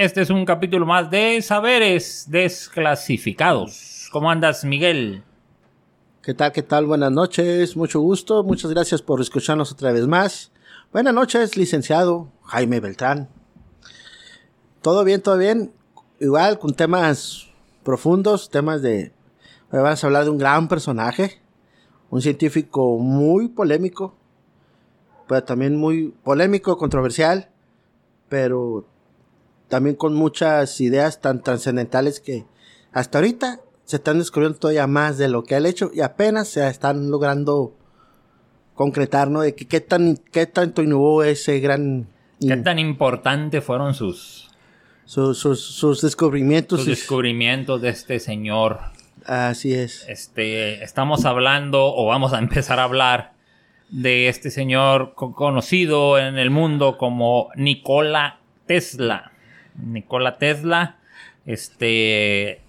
Este es un capítulo más de Saberes Desclasificados. ¿Cómo andas, Miguel? ¿Qué tal? ¿Qué tal? Buenas noches. Mucho gusto. Muchas gracias por escucharnos otra vez más. Buenas noches, licenciado Jaime Beltrán. ¿Todo bien? ¿Todo bien? Igual con temas profundos, temas de... Hoy vamos a hablar de un gran personaje, un científico muy polémico, pero también muy polémico, controversial, pero también con muchas ideas tan trascendentales que hasta ahorita se están descubriendo todavía más de lo que él hecho y apenas se están logrando concretar, ¿no? De que qué tan qué tanto innovó ese gran ¿Qué tan importante fueron sus sus, sus, sus descubrimientos? sus descubrimientos de este señor? Así es. Este, estamos hablando o vamos a empezar a hablar de este señor co- conocido en el mundo como Nikola Tesla. Nikola Tesla, este,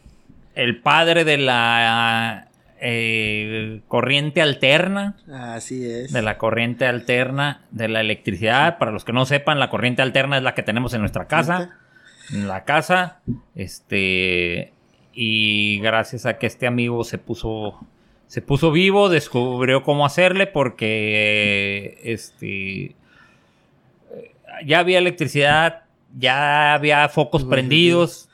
el padre de la eh, corriente alterna, Así es. de la corriente alterna de la electricidad. Para los que no sepan, la corriente alterna es la que tenemos en nuestra casa. En la casa. Este. Y gracias a que este amigo se puso. Se puso vivo, descubrió cómo hacerle porque. Este. Ya había electricidad. Ya había focos prendidos.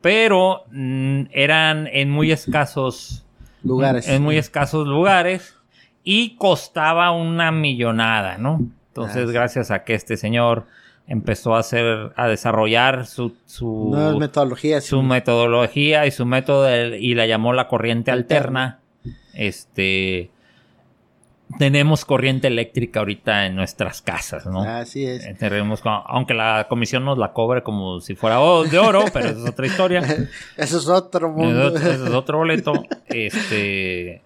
Pero mm, eran en muy escasos Lugares. en muy escasos lugares y costaba una millonada, ¿no? Entonces, Ah, gracias a que este señor empezó a hacer, a desarrollar su, su, Nuevas metodologías. su metodología y su método de- y la llamó la corriente alterna. Este, tenemos corriente eléctrica ahorita en nuestras casas, ¿no? Así es. Eh, Tenemos, aunque la comisión nos la cobre como si fuera de oro, pero esa es otra historia. Eso es otro mundo. Ese es otro boleto. Este,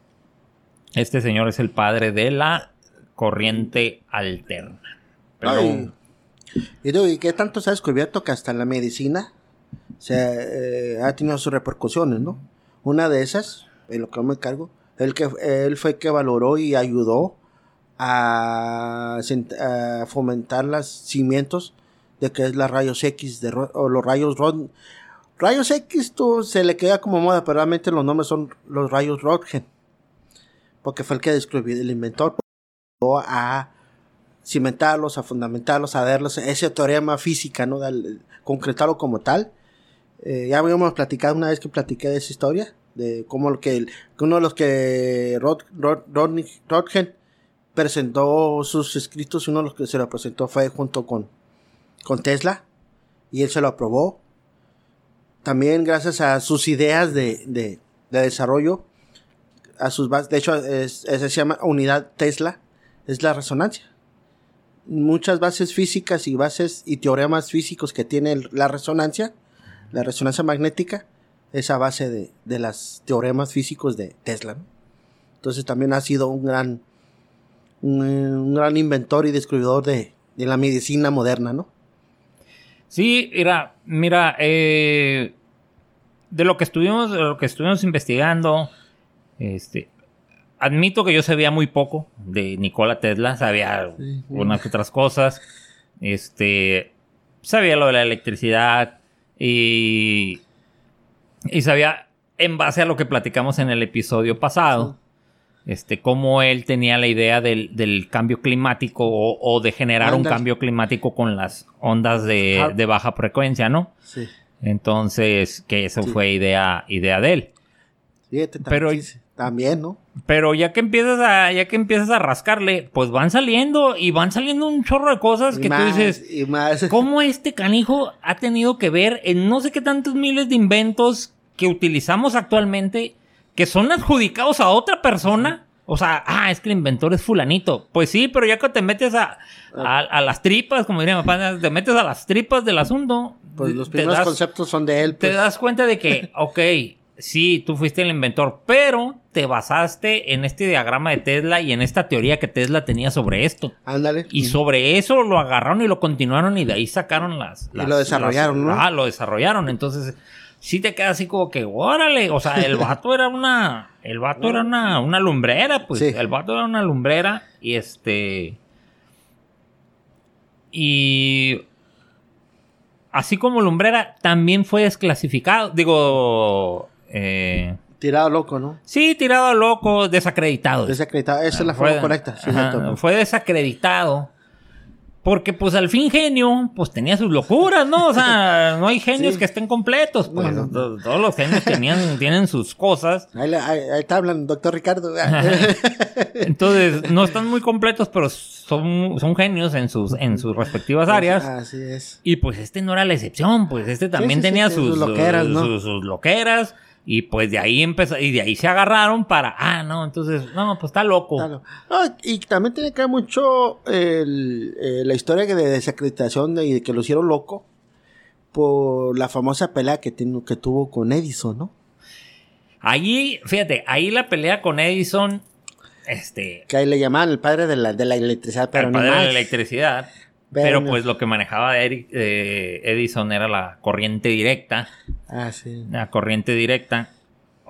este señor es el padre de la corriente alterna. Pero, Ay. Y, digo, ¿y qué tanto se ha descubierto que hasta en la medicina se eh, ha tenido sus repercusiones, ¿no? Una de esas, en lo que yo me encargo, él, que, él fue que valoró y ayudó a, fomentar los cimientos de que es las rayos X de, o los rayos Rod. Rayos X tú, se le queda como moda, pero realmente los nombres son los rayos Röntgen. Porque fue el que descubrió el inventor a cimentarlos, a fundamentarlos, a darles ese teorema física, ¿no? Concretarlo como tal. Eh, ya habíamos platicado una vez que platiqué de esa historia, de cómo lo que, el- uno de los que Rod, Rod- Rodney- Röntgen presentó sus escritos, uno de los que se lo presentó fue junto con, con Tesla, y él se lo aprobó. También gracias a sus ideas de, de, de desarrollo, a sus bases, de hecho, es, es- se llama unidad Tesla, es la resonancia. Muchas bases físicas y bases y teoremas físicos que tiene el- la resonancia, la resonancia magnética, es a base de, de los teoremas físicos de Tesla. ¿no? Entonces también ha sido un gran, un, un gran inventor y descubridor de, de la medicina moderna, ¿no? sí, mira, mira, eh, de lo que estuvimos, de lo que estuvimos investigando, este, admito que yo sabía muy poco de Nikola Tesla, sabía Sí, sí. unas que otras cosas, este, sabía lo de la electricidad y, y sabía en base a lo que platicamos en el episodio pasado, este, cómo él tenía la idea del, del cambio climático o, o de generar un cambio climático con las ondas de, de baja frecuencia, ¿no? Sí. Entonces, que eso Sí. fue idea, idea de él. Fíjate, Pero- también, ¿no? Pero ya que empiezas a, ya que empiezas a rascarle, pues van saliendo y van saliendo un chorro de cosas Y que más, tú dices, y más. ¿cómo este canijo ha tenido que ver en no sé qué tantos miles de inventos que utilizamos actualmente que son adjudicados a otra persona? O sea, ah, es que el inventor es fulanito. Pues sí, pero ya que te metes a, a, a las tripas, como diría mi papá, te metes a las tripas del asunto, Pues los te primeros das- conceptos son de él. te pues. das cuenta de que, ok, sí, tú fuiste el inventor, pero te basaste en este diagrama de Tesla y en esta teoría que Tesla tenía sobre esto. Ándale. Y sobre eso lo agarraron y lo continuaron y de ahí sacaron las... Y lo desarrollaron, las- ¿no? Ah, lo desarrollaron. Entonces, sí te queda así como que, órale, o sea, el vato era una... El vato era una, una lumbrera, pues. Sí. El vato era una lumbrera y este... Y así como lumbrera, también fue desclasificado. Digo, eh, Tirado loco, ¿no? sí, tirado loco, desacreditado. Desacreditado. Esa es la forma Fue- correcta. Sí, ajá, exacto. fue desacreditado. Porque pues al fin genio, pues tenía sus locuras, ¿no? O sea, no hay genios Sí. que estén completos. Pues todos los genios tenían, tienen sus cosas. Ahí, ahí, ahí te hablan, doctor Ricardo. Entonces, no están muy completos, pero son, son genios en sus, en sus respectivas áreas. Así es. Y pues este no era la excepción, pues este también sí, sí, tenía sus loqueras, ¿no? sus- sus loqueras. Y pues de ahí empezó, y de ahí se agarraron para, ah, no, entonces, no, pues está loco. Claro. No, y también tiene que ver mucho el- eh, la historia de desacreditación de- y de que lo hicieron loco por la famosa pelea que, tiene- que tuvo con Edison, ¿no? Ahí, fíjate, ahí la pelea con Edison, este, Que ahí le llamaban el padre de la, de la electricidad, pero el padre de más. la electricidad. Pero pues lo que manejaba Eric- eh, Edison era la corriente directa. Ah, sí. La corriente directa.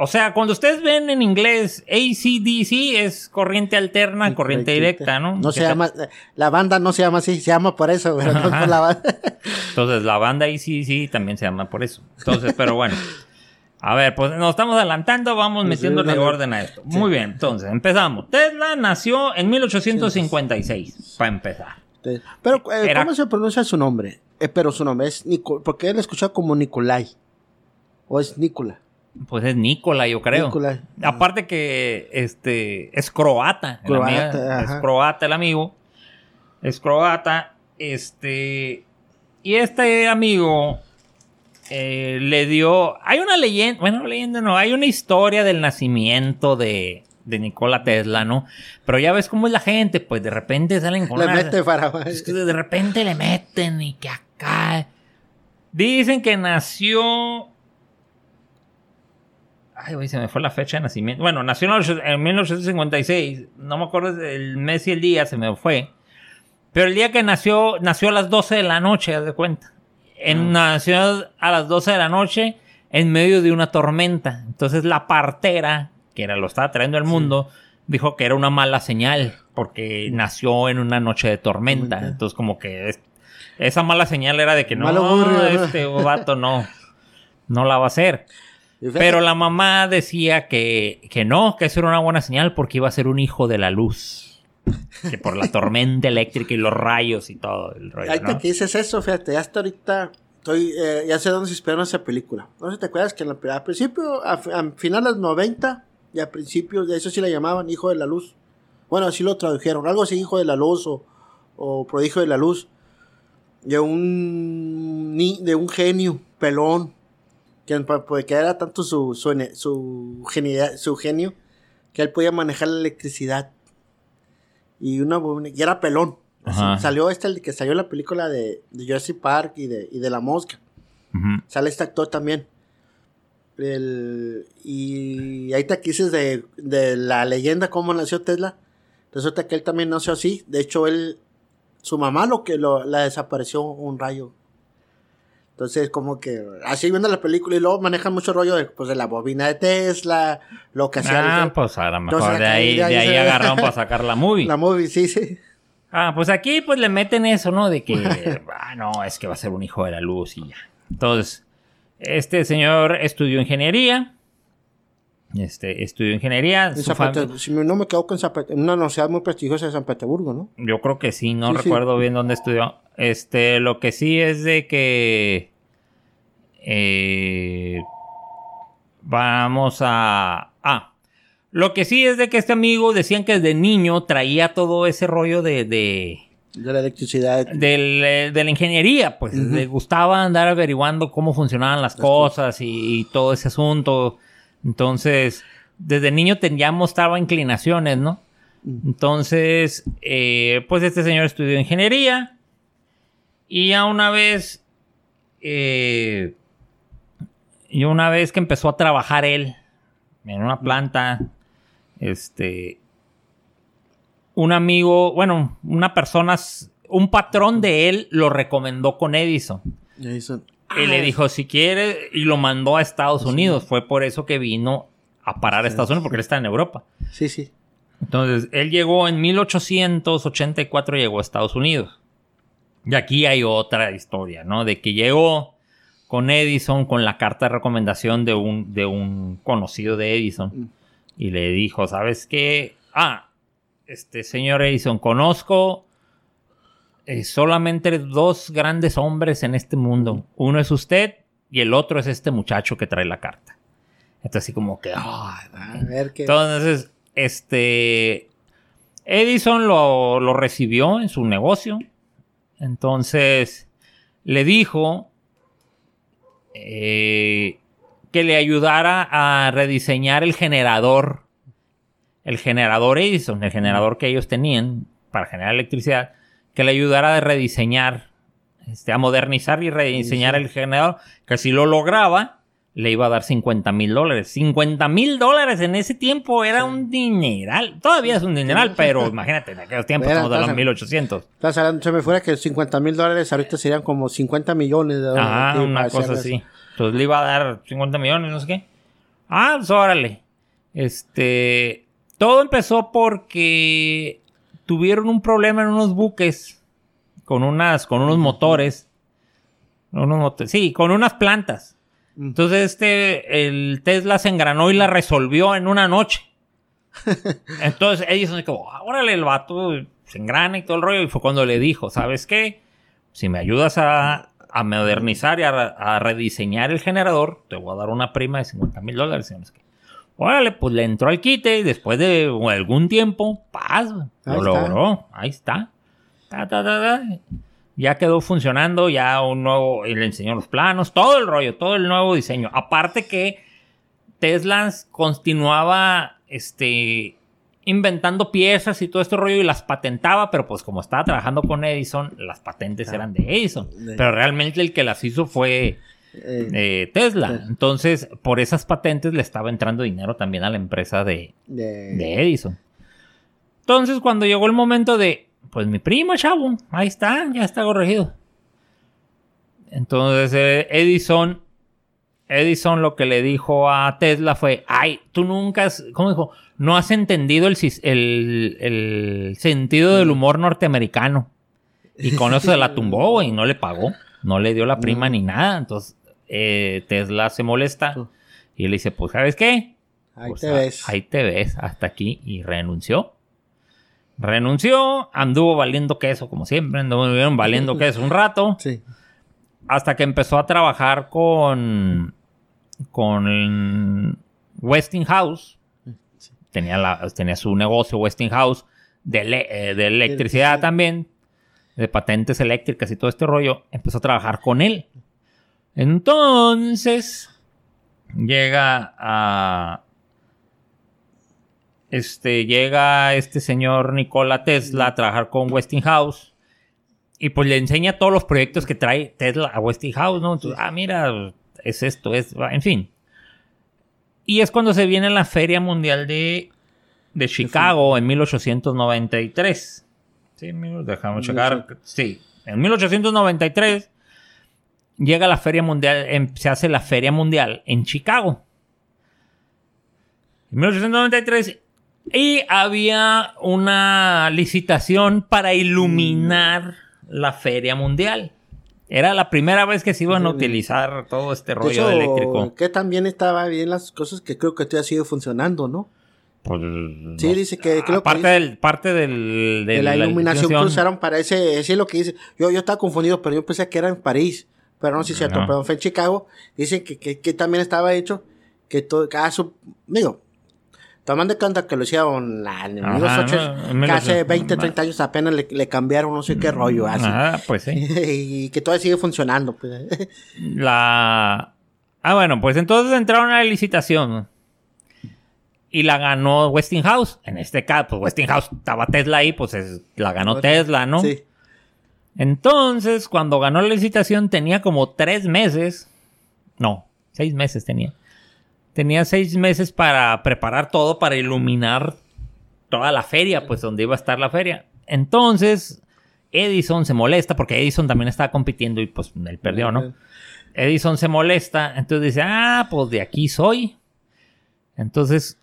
O sea, cuando ustedes ven en inglés ACDC es corriente alterna, corriente directa, ¿no? No se llama, la banda no se llama así, se llama por eso, pero no por la banda. Entonces la banda ACDC también se llama por eso. Entonces, pero bueno. A ver, pues nos estamos adelantando, vamos Sí, metiéndole dale. orden a esto. Muy bien, entonces empezamos. Tesla nació en 1856, para empezar. Pero, eh, Era- ¿cómo se pronuncia su nombre? Eh, pero su nombre es Nico, porque él escuchado como Nicolai. O es Nicola. Pues es Nicola, yo creo. Nicolai. Aparte que este es croata, el Croata, amigo- es croata el amigo. Es croata, este y este amigo eh, le dio, hay una leyenda, bueno, leyenda no, hay una historia del nacimiento de de Nikola Tesla, ¿no? Pero ya ves cómo es la gente, pues de repente salen con Le unas- mete para es que de repente le meten y que acá. Dicen que nació. Ay, güey, se me fue la fecha de nacimiento. Bueno, nació en los- en 1856. No me acuerdo el mes y el día, se me fue. Pero el día que nació, nació a las 12 de la noche, haz de cuenta. En, Nació a las 12 de la noche en medio de una tormenta. Entonces la partera, que era lo estaba trayendo al mundo, dijo que era una mala señal porque nació en una noche de tormenta. Tormenta. Entonces como que es- esa mala señal era de que no, ¿no? este vato no, no la va a hacer. Pero la mamá decía que, que no, que eso era una buena señal porque iba a ser un hijo de la luz. Que por la tormenta eléctrica y los rayos y todo el rollo, Ahorita ¿no? que dices eso, fíjate, ya hasta ahorita estoy, eh, ya sé dónde se inspiró esa película. No sé si te acuerdas que en la- al principio, a, a finales de los 90 y a principios de eso sí la llamaban Hijo de la Luz. Bueno, así lo tradujeron, algo así, Hijo de la Luz o, o Prodigio de la Luz. De un, ni- de un genio pelón, que, pa- pues, era tanto su, su, su, genialidad- su genio que él podía manejar la electricidad. Y, una, y era pelón. Así. Salió este, el que salió la película de, de Jurassic Park y de, y de La Mosca. Sale este actor también. El- y ahí te dices de, de la leyenda cómo nació Tesla. Resulta que él también nació así. De hecho, él, su mamá lo que lo, la desapareció un rayo. Entonces, como que así viendo la película y luego manejan mucho rollo de, pues, de la bobina de Tesla, lo que hacía. Ah, pues a lo mejor Entonces, de ahí, de ahí de ahí se- agarraron para sacar la movie. La movie, sí, sí. Ah, pues aquí pues le meten eso, ¿no? De que, ah, no, es que va a ser un hijo de la luz y ya. Entonces, este señor estudió ingeniería. Este, estudió ingeniería. En San si no me equivoco, en, San en una universidad muy prestigiosa de San Petersburgo, ¿no? Yo creo que sí, no Sí, sí. recuerdo bien dónde estudió. Este, lo que sí es de que eh, vamos a ah, lo que sí es de que este amigo decían que desde niño traía todo ese rollo de, de De la electricidad. del, eh, de la ingeniería, pues Ujú. le gustaba andar averiguando cómo funcionaban las, cosas y, y todo ese asunto. Entonces, desde niño ya mostraba inclinaciones, ¿no? Entonces, eh, pues este señor estudió ingeniería y ya una vez, eh, y una vez que empezó a trabajar él en una planta, este, un amigo, bueno, una persona, un patrón de él lo recomendó con Edison. Edison. Y le Ah, dijo, si quiere, y lo mandó a Estados Unidos. Fue por eso que vino a parar a Estados Unidos, porque él está en Europa. Sí, sí. Entonces, él llegó en 1884, llegó a Estados Unidos. Y aquí hay otra historia, ¿no? De que llegó con Edison con la carta de recomendación de un, de un conocido de Edison. Mm. Y le dijo, ¿sabes qué? Ah, este señor Edison, conozco eh, solamente dos grandes hombres en este mundo. Uno es usted y el otro es este muchacho que trae la carta. Entonces así como que... A ver qué. entonces, este. Edison lo, lo recibió en su negocio. Entonces, le dijo eh, que le ayudara a rediseñar el generador. El generador Edison, el generador que ellos tenían para generar electricidad. Que le ayudara a rediseñar, este, a modernizar y rediseñar el generador. Que si lo lograba, le iba a dar 50 mil dólares. 50 mil dólares en ese tiempo era un dineral. Todavía es un dineral, pero imagínate, en aquellos tiempos estamos de entonces- 1800. Estás hablando, se me fuera que 50 mil dólares ahorita serían como 50 millones de dólares. Ah, Sí, una cosa así. eso. Entonces le iba a dar 50 millones, no sé qué. Ah, pues órale. Este. Todo empezó porque tuvieron un problema en unos buques con unas, con unos motores. Unos sí, con unas plantas. Mm. Entonces este, el Tesla se engranó y la resolvió en una noche. Entonces Edison quedó, "Ah, órale, el vato se engrana y todo el rollo. Y fue cuando le dijo, ¿sabes qué? Si me ayudas a, a modernizar y a, a rediseñar el generador, te voy a dar una prima de 50 mil dólares. y no sé qué. Órale, pues le entró al quite y después de algún tiempo, paz, Ahí lo está. logró. Ahí está. Ta, ta, ta, ta. Ya quedó funcionando, ya un nuevo, y le enseñó los planos, todo el rollo, todo el nuevo diseño. Aparte que Tesla continuaba, este, inventando piezas y todo este rollo y las patentaba, pero pues como estaba trabajando con Edison, las patentes Ah. eran de Edison. Pero realmente el que las hizo fue Eh, eh, Tesla. Entonces, por esas patentes le estaba entrando dinero también a la empresa de, de- de Edison. Entonces, cuando llegó el momento de, pues mi prima, chavo, ahí está, ya está corregido. Entonces, eh, Edison, Edison lo que le dijo a Tesla fue, ay, tú nunca, has, ¿cómo dijo? No has entendido el, el, el sentido del humor norteamericano. Y con eso se la tumbó, güey, y no le pagó. No le dio la prima ni nada. Entonces, eh, Tesla se molesta. Y le dice, pues, ¿sabes qué? Ahí Pues, te a- ves. Ahí te ves, hasta aquí. Y renunció. Renunció, anduvo valiendo queso, como siempre, anduvo valiendo queso un rato, Sí. hasta que empezó a trabajar con, con Westinghouse. Tenía, la, tenía su negocio Westinghouse de, eh, de electricidad Sí. también, de patentes eléctricas y todo este rollo. Empezó a trabajar con él. Entonces, llega a. Este, llega este señor Nikola Tesla a trabajar con Westinghouse. Y pues le enseña todos los proyectos que trae Tesla a Westinghouse, ¿no? Entonces, ah, mira, es esto, es. En fin. Y es cuando se viene la Feria Mundial de, de Chicago en 1893. Sí, déjame checar. Sí, en 1893 llega la Feria Mundial, em- se hace la Feria Mundial en Chicago. En 1893 y había una licitación para iluminar la Feria Mundial. Era la primera vez que se iban a utilizar todo este De rollo hecho, eléctrico. que también estaba bien las cosas que creo que te ha sido funcionando, ¿no? Pues, Sí, no- dice que creo que parte dice- del, parte del, de la iluminación que iluminación. usaron para ese, ese es lo que dice. Yo, yo estaba confundido, pero yo pensé que era en París. Pero no sé si es cierto, No. pero fue en Chicago. Dicen que, que, que también estaba hecho que todo, cada su, digo, tomando en cuenta que lo hicieron en Ajá, 1800, ¿no? En que hace 1800. 20, 30 años apenas le, le cambiaron no sé qué rollo así. Ajá, pues sí. y que todavía sigue funcionando. Pues. La. Ah, bueno, pues entonces entraron a la licitación. Y la ganó Westinghouse. En este caso, pues Westinghouse estaba Tesla ahí, pues es- la ganó Tesla, ¿no? Sí. Entonces, cuando ganó la licitación, tenía como tres meses. No, seis meses tenía. Tenía seis meses para preparar todo para iluminar toda la feria, pues donde iba a estar la feria. Entonces, Edison se molesta porque Edison también estaba compitiendo y pues él perdió, ¿no? Edison se molesta, entonces dice, ah, pues de aquí soy. Entonces,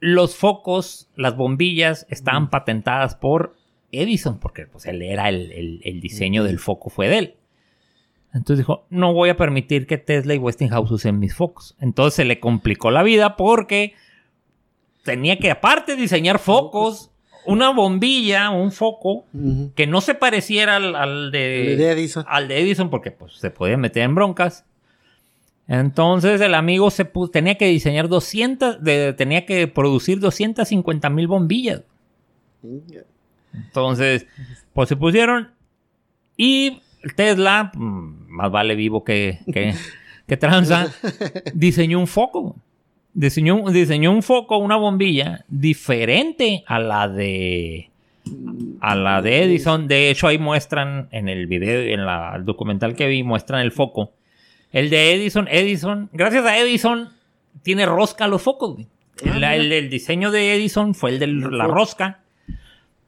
los focos, las bombillas estaban patentadas por Edison, porque pues él era el, el- el diseño del foco fue de él. Entonces dijo, no voy a permitir que Tesla y Westinghouse usen mis focos. Entonces se le complicó la vida porque tenía que aparte diseñar focos, una bombilla, un foco que no se pareciera al, al de, Edison. al de Edison porque pues, se podía meter en broncas. Entonces el amigo se tenía que diseñar 200, de- tenía que producir 250 mil bombillas. Entonces, pues se pusieron y Tesla, mm, más vale vivo que, que, que tranza, diseñó un foco. Diseñó, diseñó un foco, una bombilla diferente a la de a la de Edison. De hecho, ahí muestran en el video, en la, el documental que vi, muestran el foco. El de Edison, Edison, gracias a Edison, tiene rosca los focos. güey. Ah, El, el- el diseño de Edison fue el de la rosca.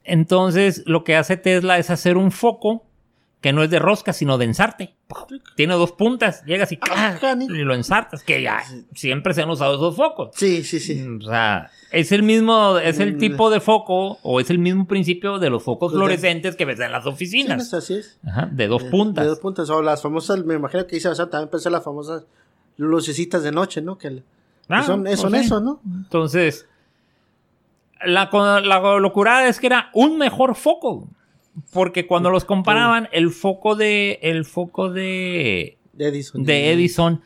Entonces, lo que hace Tesla es hacer un foco que no es de rosca, sino de ensarte. Tiene dos puntas, llegas y, Ah, y lo ensartas, que ya siempre se han usado esos focos. Sí, sí, sí. O sea, es el mismo, es el Mm. tipo de foco o es el mismo principio de los focos Pues de- fluorescentes que ves en las Sí, oficinas. así es. Ajá, de dos De puntas. dos puntas. O las famosas, me imagino que hice bastante, también pensé las famosas lucecitas de noche, ¿no? Que, que Ah, son, pues son sí. eso, ¿no? Entonces, la, la locura es que era un mejor foco. Porque cuando los comparaban, el foco de. El foco de. De Edison. de Edison.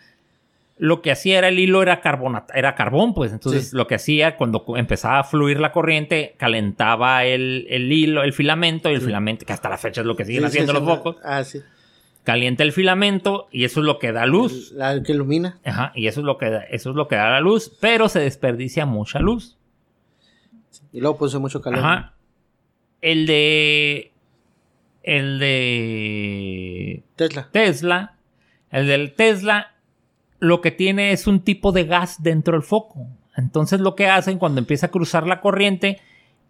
Lo que hacía era el hilo era carbonata, era carbón, pues. Entonces, Sí. lo que hacía cuando cu- empezaba a fluir la corriente, calentaba el, el hilo, el filamento, y el filamento, que hasta la fecha es lo que siguen Sí, haciendo los focos, Ah, sí. calienta el filamento y eso es lo que da luz. La que ilumina. Ajá, y eso es lo que da, eso es lo que da la luz, pero se desperdicia mucha luz. Y luego puso mucho calor. Ajá. El de. El de. Tesla. Tesla. El del Tesla. Lo que tiene es un tipo de gas dentro del foco. Entonces lo que hacen cuando empieza a cruzar la corriente.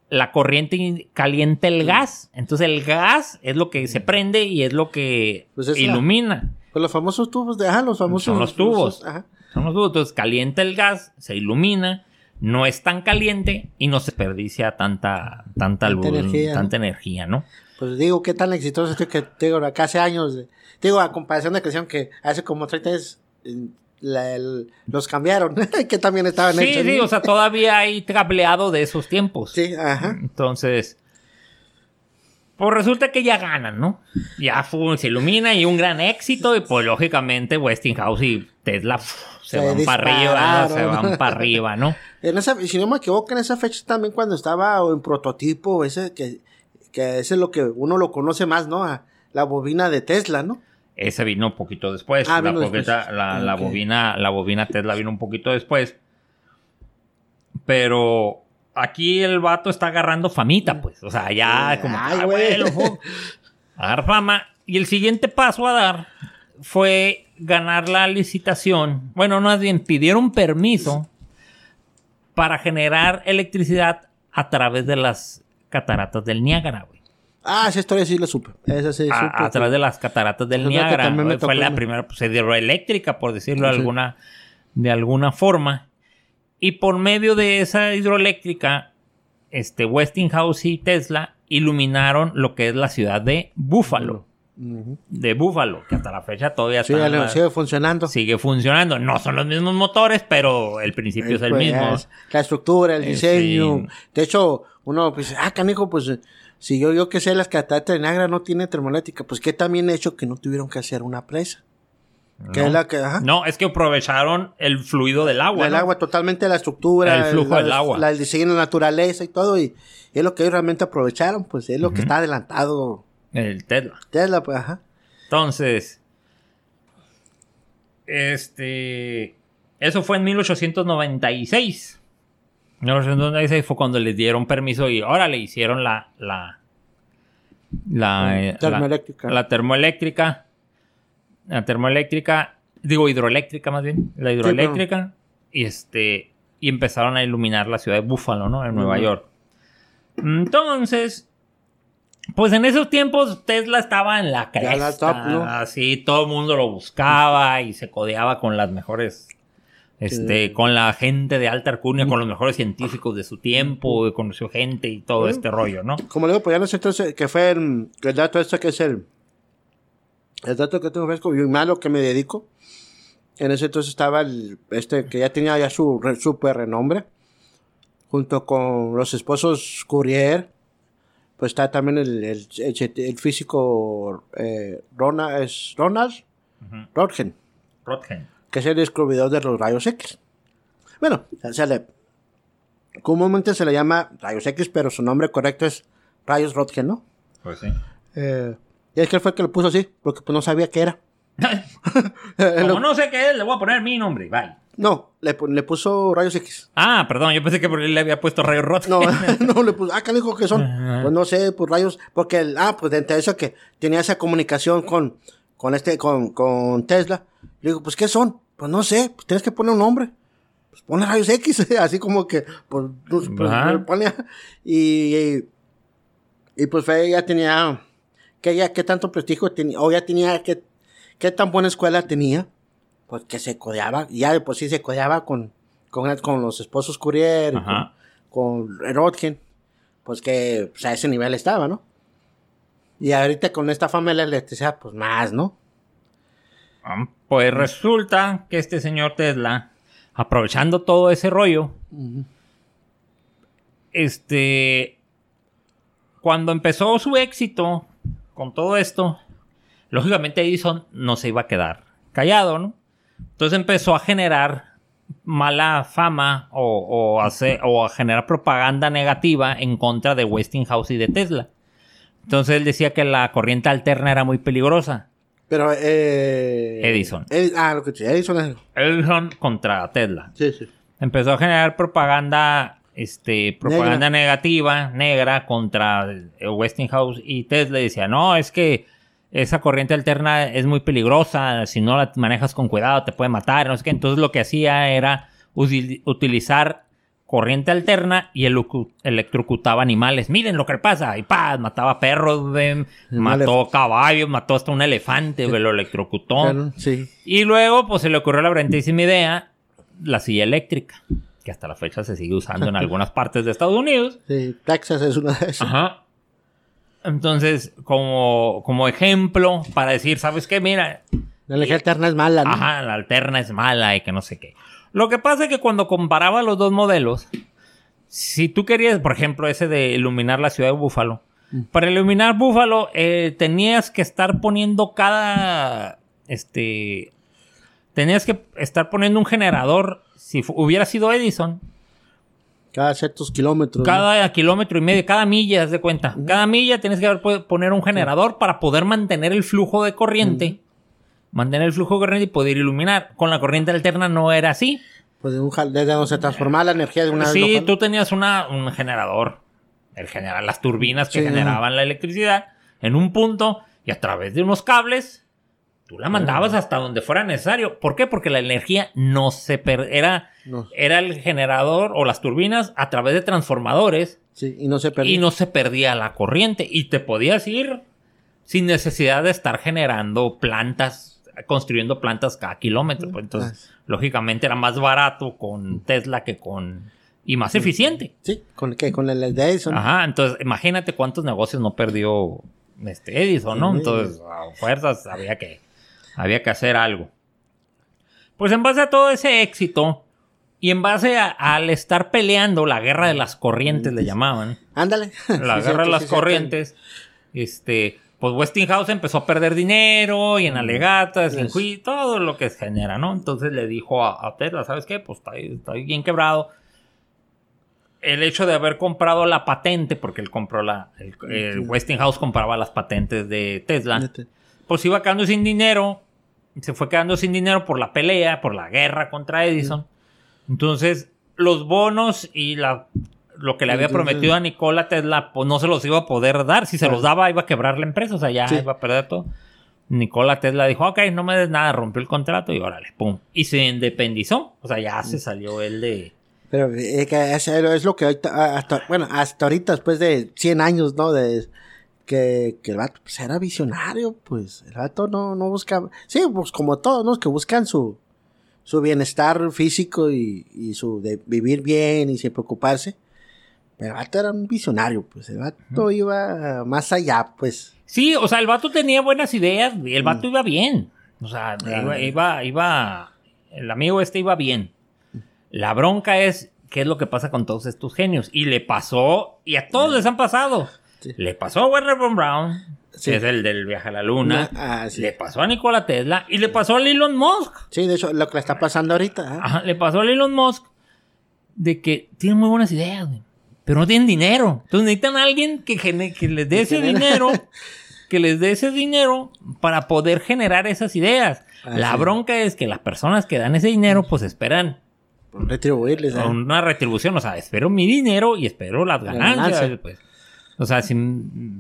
La corriente calienta el gas. Entonces el gas es lo que se prende y es lo que Pues es la- ilumina. Pues los famosos tubos de. Ajá, los famosos. Son los tubos. Ajá. Son los tubos. Entonces calienta el gas, se ilumina, no es tan caliente y no se desperdicia tanta, tanta, Tanta luz, energía, tanta energía, ¿no? Pues digo, qué tan exitoso estoy que digo, acá hace años. digo, a comparación de creación que hace como 30 años eh, la- el- los cambiaron. que también estaban Sí, hechos. sí, ¿no? o sea, todavía hay cableado de esos tiempos. Sí, ajá. Entonces, pues resulta que ya ganan, ¿no? Ya se ilumina y un gran éxito y pues lógicamente Westinghouse y Tesla se, Se van para arriba, se van para arriba, ¿no? En esa, si no me equivoco, en esa fecha también cuando estaba en prototipo, ese que, que ese es lo que uno lo conoce más, ¿no? A la bobina de Tesla, ¿no? Ese vino un poquito después. Ah, la, después. bobina, la bobina Tesla vino un poquito después. Pero aquí el vato está agarrando famita, pues. O sea, ya como Ay, ah, güey. bueno, fama. Y el siguiente paso a dar fue ganar la licitación. Bueno, más bien pidieron permiso para generar electricidad a través de las cataratas del Niágara, güey. Ah, esa historia sí la supe. Esa sí A, supe. a través de las cataratas del Niágara. me Fue la primera pues, hidroeléctrica, por decirlo de alguna, de alguna forma. Y por medio de esa hidroeléctrica, este, Westinghouse y Tesla iluminaron lo que es la ciudad de De Buffalo, que hasta la fecha todavía Sí, está- le- sigue funcionando. sigue funcionando. No son los mismos motores, pero el principio es el Pues, mismo. es La estructura, el Eh, diseño. sí. De hecho, uno pues, ah, canijo, pues, si yo, yo que sé, las cataratas de Niágara no tienen termoeléctrica, pues qué también hecho que no tuvieron que hacer una presa. Que no. es la que, ajá. No, es que aprovecharon el fluido del agua. el ¿no? agua, totalmente la estructura, El flujo la- del agua. la- el diseño, la naturaleza y todo, y es lo que ellos realmente aprovecharon, pues es lo que está adelantado El Tesla. Tesla, pues, ajá. Entonces, este, eso fue en 1896. 1896 fue cuando les dieron permiso y ahora le hicieron la, la, la, eh, Termoeléctrica. La, la termoeléctrica. La termoeléctrica, digo hidroeléctrica más bien, la hidroeléctrica. Y este, y empezaron a iluminar la ciudad de Búfalo, ¿no? En Nueva. York. Entonces, pues en esos tiempos Tesla estaba en la la cresta. top, ¿no? Así todo el mundo lo buscaba y se codeaba con las mejores Este, con la gente de alta alcurnia, con los mejores científicos de su tiempo, conoció gente y todo este rollo, ¿no? Como le digo, pues ya no sé entonces que fue el, el dato este que es el, el dato que tengo fresco y malo que me dedico. En ese entonces estaba el, este, que ya tenía ya su re- super renombre, junto con los esposos Courier, pues está también el, el, el- el físico eh, Ronald, es Ronald Ujú. Röntgen, Röntgen. que es el descubridor de los rayos X. Bueno, se le, comúnmente se le llama rayos X, pero su nombre correcto es rayos Röntgen, ¿no? Pues sí. Eh, y es que fue el que lo puso así, porque pues no sabía qué era. Como no sé qué es, le voy a poner mi nombre. Bye. No, le, le puso rayos X. Ah, perdón, yo pensé que por él le había puesto rayos Röntgen. No, no le puso. Ah, ¿qué dijo que son? Pues no sé, pues rayos. Porque, el, ah, pues entre eso que tenía esa comunicación con, con este, con, con Tesla. Le digo, pues ¿qué son? Pues no sé, pues tienes que poner un nombre. Pues ponle rayos X, así como que, pues, pues, Ajá. ponle- y, y, y, pues fue, ya tenía, que ya, qué tanto prestigio tenía, o ya tenía, qué, qué tan buena escuela tenía, pues que se codeaba, ya de por sí se codeaba con, con, con los esposos Courier, Ajá. con, con Röntgen, pues que pues, a ese nivel estaba, ¿no? Y ahorita con esta fama de la electricidad, pues más, ¿no? Ah, Pues resulta que este señor Tesla, aprovechando todo ese rollo, este, cuando empezó su éxito con todo esto, lógicamente Edison no se iba a quedar callado, ¿no? Entonces empezó a generar mala fama o, o, o a generar propaganda negativa en contra de Westinghouse y de Tesla. Entonces él decía que la corriente alterna era muy peligrosa. Pero, eh... Edison. Edi- ah, lo que Edison es... Edison contra Tesla. Sí, sí. Empezó a generar propaganda, este, propaganda negativa, negra, contra Westinghouse y Tesla. Y decía, no, es que esa corriente alterna es muy peligrosa. Si no la manejas con cuidado, te puede matar. No sé qué. Entonces lo que hacía era util- utilizar corriente alterna y electrocutaba animales. Miren lo que pasa. Y paz, mataba perros, mató caballos, mató hasta un elefante, lo electrocutó. Claro, sí. Y luego, pues se le ocurrió la brillantísima idea, la silla eléctrica, que hasta la fecha se sigue usando en algunas partes de Estados Unidos. Sí, Texas es una de esas. Ajá. Entonces, como, como ejemplo, para decir, ¿sabes qué? Mira, La alterna es mala, ¿no? ajá, la alterna es mala y que no sé qué. Lo que pasa es que cuando comparaba los dos modelos, si tú querías, por ejemplo, ese de iluminar la ciudad de Búfalo, para iluminar Búfalo eh, tenías que estar poniendo cada, este, tenías que estar poniendo un generador. Si hubiera sido Edison, Cada ciertos kilómetros. ¿no? cada kilómetro y medio, cada milla, haz de cuenta. Cada milla tienes que poner un generador para poder mantener el flujo de corriente. Mantener el flujo de corriente y poder iluminar. Con la corriente alterna no era así. Pues de un jal- desde donde se transformaba la energía de una. Sí, tú tenías una, un generador. El generar las turbinas que Sí, generaban la electricidad en un punto y a través de unos cables tú la mandabas hasta donde fuera necesario. ¿Por qué? Porque la energía no se per era No. era el generador o las turbinas a través de transformadores Sí, y no se perdió. y no se perdía la corriente y te podías ir sin necesidad de estar generando plantas, construyendo plantas cada kilómetro. Pues entonces, lógicamente era más barato con Tesla que con... y más eficiente. Sí, ¿con qué? Con el de Edison. Ajá, entonces imagínate cuántos negocios no perdió este Edison, ¿no? Entonces, a fuerzas había que, había que hacer algo. Pues en base a todo ese éxito y en base a- al estar peleando la guerra de las corrientes, le llamaban, Ándale. la Sí, guerra de las sí, corrientes, este, pues Westinghouse empezó a perder dinero y en alegatas y en Yes. juicio, todo lo que se genera, ¿no? Entonces le dijo a, a Tesla, ¿sabes qué? Pues está, está bien quebrado. El hecho de haber comprado la patente, porque él compró la, el, el Westinghouse compraba las patentes de Tesla. Pues iba quedando sin dinero, se fue quedando sin dinero por la pelea, por la guerra contra Edison. Entonces, los bonos y la, lo que le había Entonces- prometido a Nikola Tesla, pues no se los iba a poder dar. Si se los daba, iba a quebrar la empresa, o sea, ya Sí. iba a perder todo. Nikola Tesla dijo, ok, no me des nada, rompió el contrato y órale, pum. Y se independizó, o sea, ya se salió él de... Pero eh, que es, lo que hasta, bueno, hasta ahorita, después de 100 años, ¿no? De, que, que el vato pues, era visionario, pues el vato no, no buscaba, sí, pues como todos, ¿no? Que buscan su, su bienestar físico y, y su de vivir bien y sin preocuparse. Pero el vato era un visionario, pues el vato iba más allá, pues. Sí, o sea, el vato tenía buenas ideas y el vato iba bien. O sea, Ah. iba, iba, iba- el amigo este iba bien. La bronca es qué es lo que pasa con todos estos genios. Y le pasó, y a todos les han pasado. Sí. Le pasó a Werner von Braun, Sí. que es el del viaje a la luna. Ah, sí. Le pasó a Nikola Tesla y le pasó a Elon Musk. Sí, de hecho, lo que le está pasando ahorita. ¿ah? Ajá, le pasó a Elon Musk de que tienen muy buenas ideas, güey, pero no tienen dinero. Entonces necesitan a alguien que, que les dé ese dinero, que les dé ese dinero para poder generar esas ideas. Ah, La bronca es que las personas que dan ese dinero, pues esperan Retribuirles. ¿ah? una retribución. O sea, espero mi dinero y espero las La ganancias. ganancia. pues. O sea, si,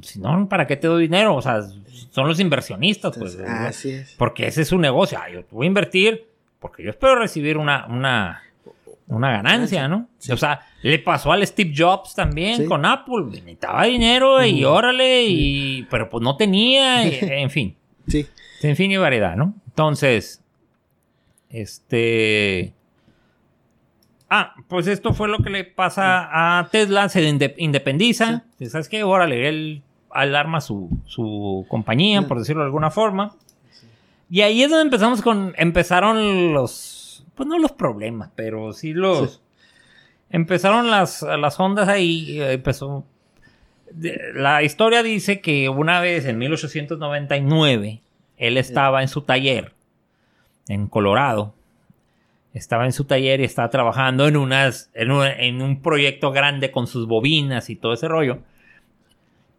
si no, ¿para qué te doy dinero? O sea, son los inversionistas, pues. Así es. Porque ese es su negocio. Ah, yo voy a invertir porque yo espero recibir una, una, una ganancia, ¿no? Sí. O sea, le pasó al Steve Jobs también Sí. con Apple. Necesitaba dinero y órale, y, pero pues no tenía, y- en fin. Sí. En fin y variedad, ¿no? Entonces, este... Ah, pues esto fue lo que le pasa a Tesla, se inde- independiza. ¿Sabes qué? Órale, él, él arma su, su compañía, Sí. por decirlo de alguna forma. Y ahí es donde empezamos con... Empezaron los... Pues no los problemas, pero sí los... Empezaron las, las ondas ahí, empezó... La historia dice que una vez en 1899 él estaba en su taller en Colorado. Estaba en su taller y estaba trabajando en unas en un, en un proyecto grande con sus bobinas y todo ese rollo.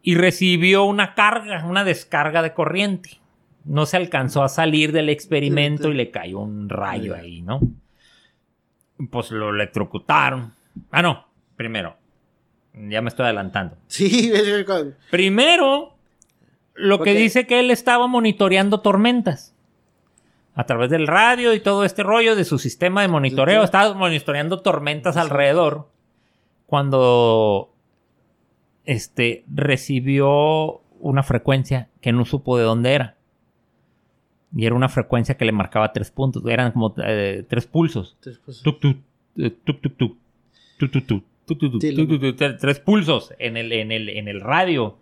Y recibió una carga, una descarga de corriente. No se alcanzó a salir del experimento y le cayó un rayo ahí, ¿no? Pues lo electrocutaron. Ah, no, primero. Ya me estoy adelantando. Sí, Primero, lo que dice que él estaba monitoreando tormentas a través del radio y todo este rollo de su sistema de monitoreo. Estaba monitoreando tormentas alrededor cuando este, recibió una frecuencia que no supo de dónde era. Y era una frecuencia que le marcaba tres puntos. Eran como eh, tres pulsos. Tres pulsos. Tres pulsos en el, en el, en el radio.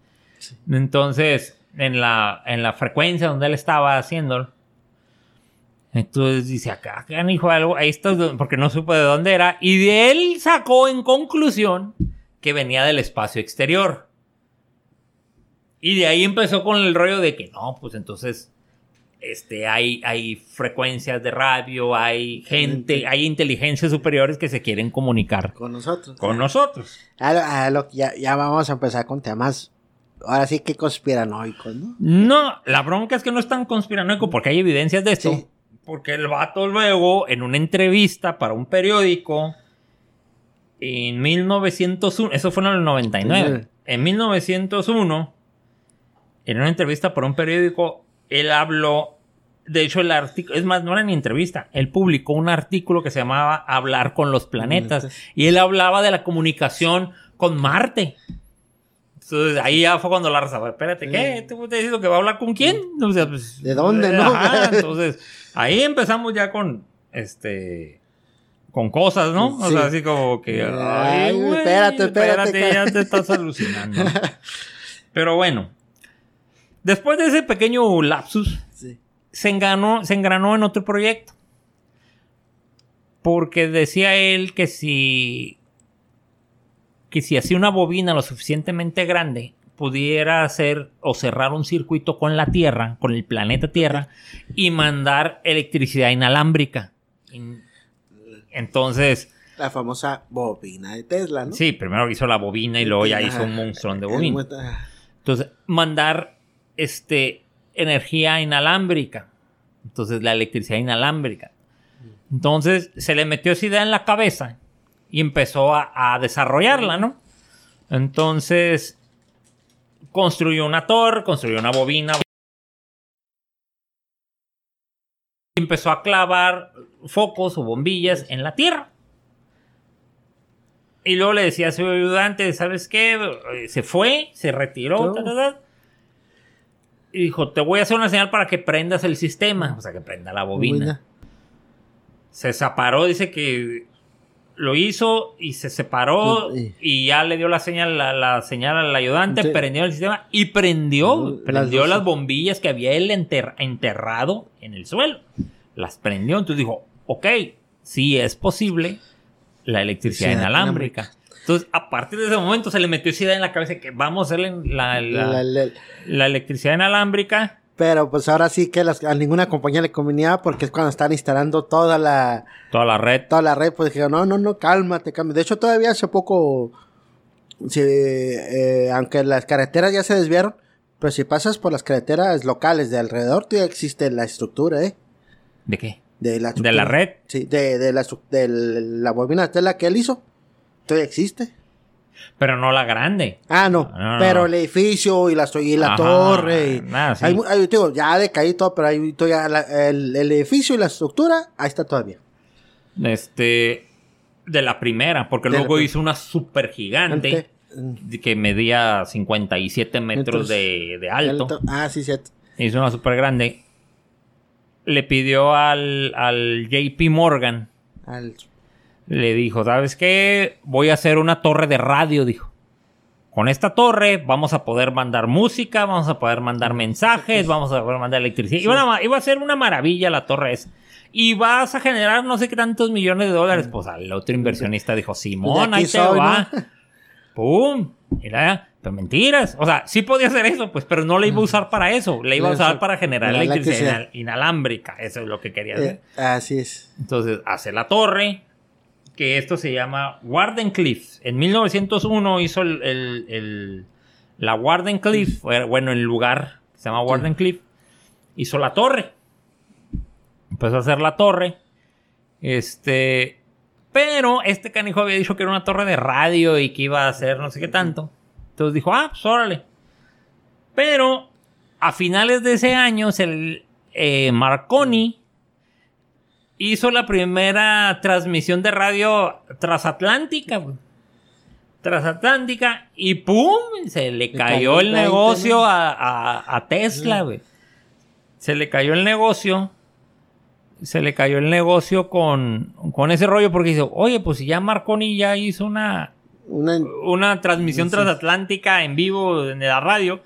Entonces, en la, en la frecuencia donde él estaba haciendo entonces dice, acá, acá hijo algo, ahí está, porque no supo de dónde era. Y de él sacó en conclusión que venía del espacio exterior. Y de ahí empezó con el rollo de que no, pues entonces este, hay, hay frecuencias de radio, hay gente, hay inteligencias superiores que se quieren comunicar Con nosotros. con nosotros. Lo- lo- ya, ya vamos a empezar con temas. Ahora sí que conspiranoicos, ¿no? No, la bronca es que no es tan conspiranoico porque hay evidencias de esto. Sí. Porque el vato luego, en una entrevista para un periódico, en 1901, eso fue en el 99, en 1901, en una entrevista para un periódico, él habló, de hecho el artículo, es más, no era ni entrevista, él publicó un artículo que se llamaba Hablar con los planetas, Planetas. y él hablaba de la comunicación con Marte. Entonces ahí ya fue cuando la raza, espérate, ¿qué? ¿Te te diciendo que va a hablar con quién? O sea, pues, ¿De dónde, no? Ajá, entonces, ahí empezamos ya con, este, con cosas, ¿no? O Sí. sea, así como que, ay, Ay, güey, espérate, espérate, ya te estás alucinando. Pero bueno, después de ese pequeño lapsus, Sí. se engranó, se engranó en otro proyecto. Porque decía él que si. Que si hacía una bobina lo suficientemente grande, pudiera hacer o cerrar un circuito con la Tierra, con el planeta Tierra, y mandar electricidad inalámbrica. In- Entonces, La famosa bobina de Tesla, ¿no? sí, primero hizo la bobina y luego ya hizo un monstruón de bobina. Entonces, mandar este, energía inalámbrica. Entonces, la electricidad inalámbrica. Entonces, se le metió esa idea en la cabeza y empezó a, a desarrollarla, ¿no? Entonces, construyó una torre, construyó una bobina. Y empezó a clavar focos o bombillas en la tierra. Y luego le decía a su ayudante, ¿sabes qué? Eh, Se fue, se retiró, ta, ta, ta. y dijo, te voy a hacer una señal para que prendas el sistema, o sea, que prenda la bobina. bobina. Se separó, dice que lo hizo y se separó Y- y ya le dio la señal, la, la señal al ayudante, Sí. prendió el sistema y prendió, prendió las bombillas que había él enter- enterrado en el suelo. Las prendió, entonces dijo, ok, sí es posible la electricidad Sí, inalámbrica. Entonces, a partir de ese momento se le metió esa idea en la cabeza que vamos a hacer La- la- la electricidad inalámbrica. Pero pues ahora sí que las- a ninguna compañía le convenía porque es cuando están instalando toda la, Toda la red. toda la red, pues dijeron, no, no, no, cálmate, cálmate. De hecho, todavía hace poco, si, eh, aunque las carreteras ya se desviaron, pero si pasas por las carreteras locales de alrededor, todavía existe la estructura, ¿eh? ¿De qué? De la, ¿De la red? Sí, de, de la, de la bobina de tela que él hizo. Todavía existe. Pero no la grande. Ah, no. Pero no. el edificio y la, y la Ajá, torre. y- nada, sí. hay mu- hay- digo, ya ha decaído todo, pero hay todavía la- el, el edificio y la estructura, ahí está todavía. Este. De la primera, porque De luego hizo una super gigante Ante- que medía 57 metros Metros. de, de alto. Ah, sí, cierto. Hizo una super grande. Le pidió al, al JP Morgan, Al- le dijo, ¿sabes qué? Voy a hacer una torre de radio, dijo. Con esta torre vamos a poder mandar música, vamos a poder mandar mensajes, vamos a poder mandar electricidad. Iba, iba a ser una maravilla la torre esa. Y vas a generar no sé qué tantos millones de dólares. Pues al otro inversionista dijo, Simón, Mm. Pues ahí te soy, va. ¿no? ¡Pum! Mira, pero mentiras. O sea, sí podía hacer eso, pues, pero no la iba a usar para eso. La iba a usar para generar la electricidad electricidad. inal- inalámbrica. Eso es lo que quería hacer. eh, así es. Entonces hace la torre, que esto se llama Wardenclyffe. En 1901 hizo el, el- el- la Wardenclyffe, bueno, el lugar que se llama Wardenclyffe, hizo la torre. Empezó a hacer la torre. Este, pero este canijo había dicho que era una torre de radio y que iba a hacer no sé qué tanto. Entonces dijo, ah, pues órale. Pero a finales de ese año, el eh, Marconi hizo la primera transmisión de radio transatlántica. güey. Transatlántica y ¡pum! Se le cayó cayó el el 20, negocio a, a- a Tesla, güey. Se le cayó el negocio. Se le cayó el negocio con, con ese rollo porque dice, oye, pues si ya Marconi ya hizo una, Una, una transmisión Sí. transatlántica en vivo en la radio.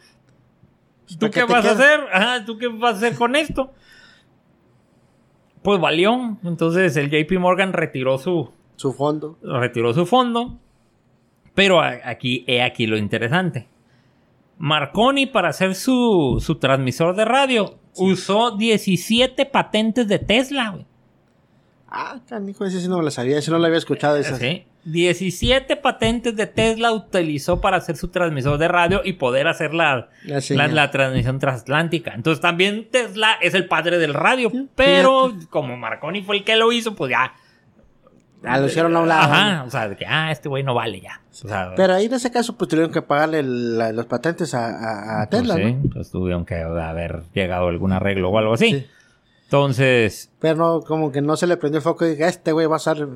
¿Tú ¿para qué vas a hacer? Ajá, ¿tú qué vas a hacer con esto? Pues valió. Entonces el JP Morgan retiró su, su fondo. retiró su fondo. Pero aquí, he aquí lo interesante. Marconi, para hacer su, su transmisor de radio, usó 17 patentes de Tesla, güey. Ah, canijo, ese sí no me lo sabía, ese no lo había escuchado. Esa. Sí. 17 patentes de Tesla utilizó para hacer su transmisor de radio y poder hacer la, La la, señal. la transmisión transatlántica. Entonces también Tesla es el padre del radio, Sí, pero como Marconi fue el que lo hizo, pues ya. Ah, lo hicieron a un lado. Ajá, o sea, de que, ah, este güey no vale ya. O sea, Pero ahí en ese caso, pues tuvieron que pagarle los patentes a, a- a Tesla, pues, ¿no? sí, pues tuvieron que haber llegado a algún arreglo o algo así. Sí. Entonces, Pero no, como que no se le prendió el foco y dije, este güey va a ser.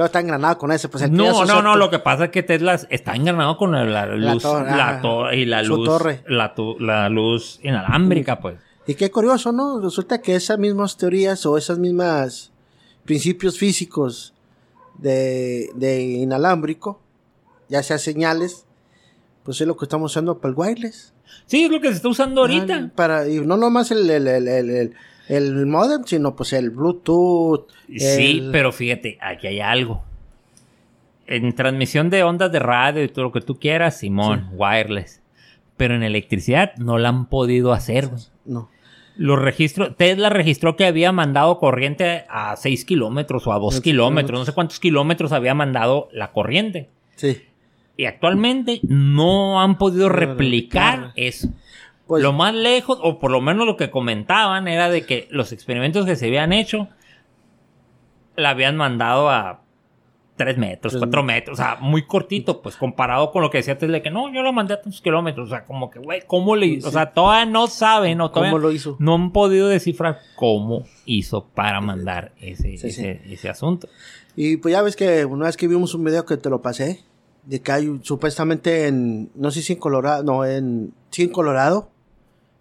Luego está engranado con ese, pues el no, no, no, lo que pasa es que Tesla está engranado con la, la luz, torre, la torre y la luz, torre. La, tu- la luz inalámbrica, pues. Y qué curioso, ¿no? Resulta que esas mismas teorías o esas mismas principios físicos de, de inalámbrico, ya sea señales, pues es lo que estamos usando para el wireless. Sí, es lo que se está usando ahorita. Ah, Para, y no nomás el, el, el, el, el- modem, sino pues el Bluetooth. Sí, pero fíjate, aquí hay algo. En transmisión de ondas de radio y todo lo que tú quieras, Simón, wireless. Pero en electricidad no la han podido hacer, güey. No. Los registros, Tesla registró que había mandado corriente a 6 kilómetros o a 2 Seis kilómetros, no sé cuántos kilómetros había mandado la corriente. Sí. Y actualmente no han podido replicar. eso. Pues, lo más lejos, o por lo menos lo que comentaban, era de que los experimentos que se habían hecho la habían mandado a 3 metros, Tres 4 metros, o sea, muy cortito, pues comparado con lo que decía Tesla, que no, yo lo mandé a tantos kilómetros, o sea, como que, güey, ¿cómo le hizo? O sea, todavía no saben, o todavía ¿Cómo lo hizo? no han podido descifrar cómo hizo para mandar ese, Sí, ese, ese asunto. Y pues ya ves que una vez que vimos un video que te lo pasé, de que hay supuestamente en, no sé si en Colorado, no, en, sí en Colorado,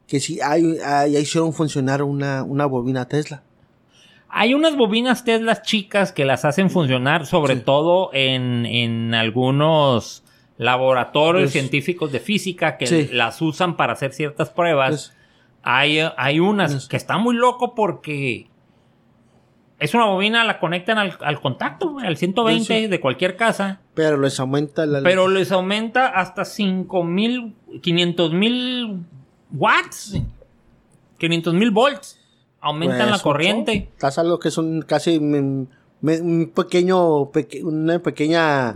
que sí hay, hay- hicieron funcionar una, una bobina Tesla. Hay unas bobinas Tesla chicas que las hacen funcionar, sobre todo en, en algunos laboratorios Pues- científicos de física que Sí. las usan para hacer ciertas pruebas. Pues- hay, hay unas Pues- que está muy loco porque es una bobina, la conectan al, al contacto, al 120 Sí, sí. de cualquier casa, Pero les aumenta la... pero les aumenta hasta 5000, 500 mil watts, 500 mil volts. Aumentan Pues, la un corriente. Estás algo que es un casi un pequeño, peque- una pequeña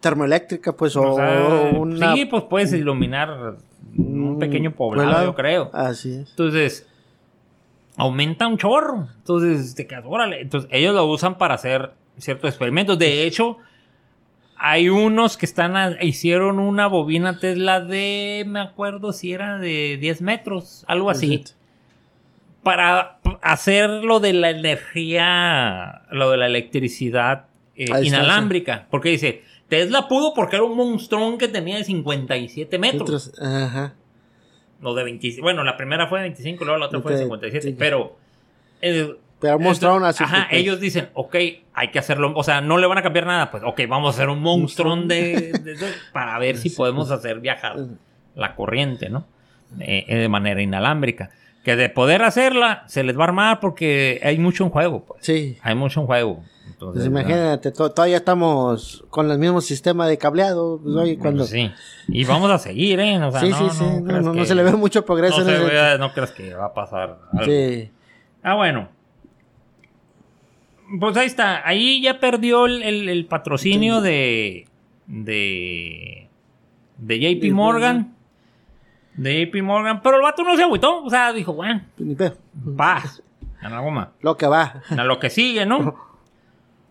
termoeléctrica, pues, o, O sea, una... Sí, pues puedes iluminar un Mm, pequeño poblado, poblado. yo creo. Así es. Entonces, aumenta un chorro. Entonces, te quedas, órale. Entonces, ellos lo usan para hacer ciertos experimentos. De hecho, hay unos que están a- hicieron una bobina Tesla de, me acuerdo si era de 10 metros, algo así. Para hacer lo de la energía, lo de la electricidad eh, inalámbrica. Porque dice, Tesla pudo porque era un monstruón que tenía de 57 metros. Ajá. O de 25. Bueno, la primera fue de 25, luego la otra fue de Ok, 57. sí. Pero. eh, Pero mostraron así. Ajá, pues, ellos dicen, ok, hay que hacerlo. O sea, no le van a cambiar nada. Pues, ok, vamos a hacer un monstruón de, de- de- para ver si podemos hacer viajar la corriente, ¿no? Eh, eh, de manera inalámbrica. Que de poder hacerla, se les va a armar porque hay mucho en juego, pues. Sí. Hay mucho en juego. Entonces, Pues imagínate, to- todavía estamos con el mismo sistema de cableado. Pues, oye, ¿no? cuando... Sí. Y vamos a seguir, ¿eh? O sea, sí, no, sí, sí. No, no- no que- se le ve mucho progreso no, en se ese- vea- no creas que va a pasar algo. Sí. Ah, bueno. Pues ahí está. Ahí ya perdió el, el- el patrocinio de. de. de JP Morgan. De JP Morgan. Pero el vato no se agüitó. O sea, dijo, bueno, Ni pedo. paz. A la goma. Lo que va. A lo que sigue, ¿no?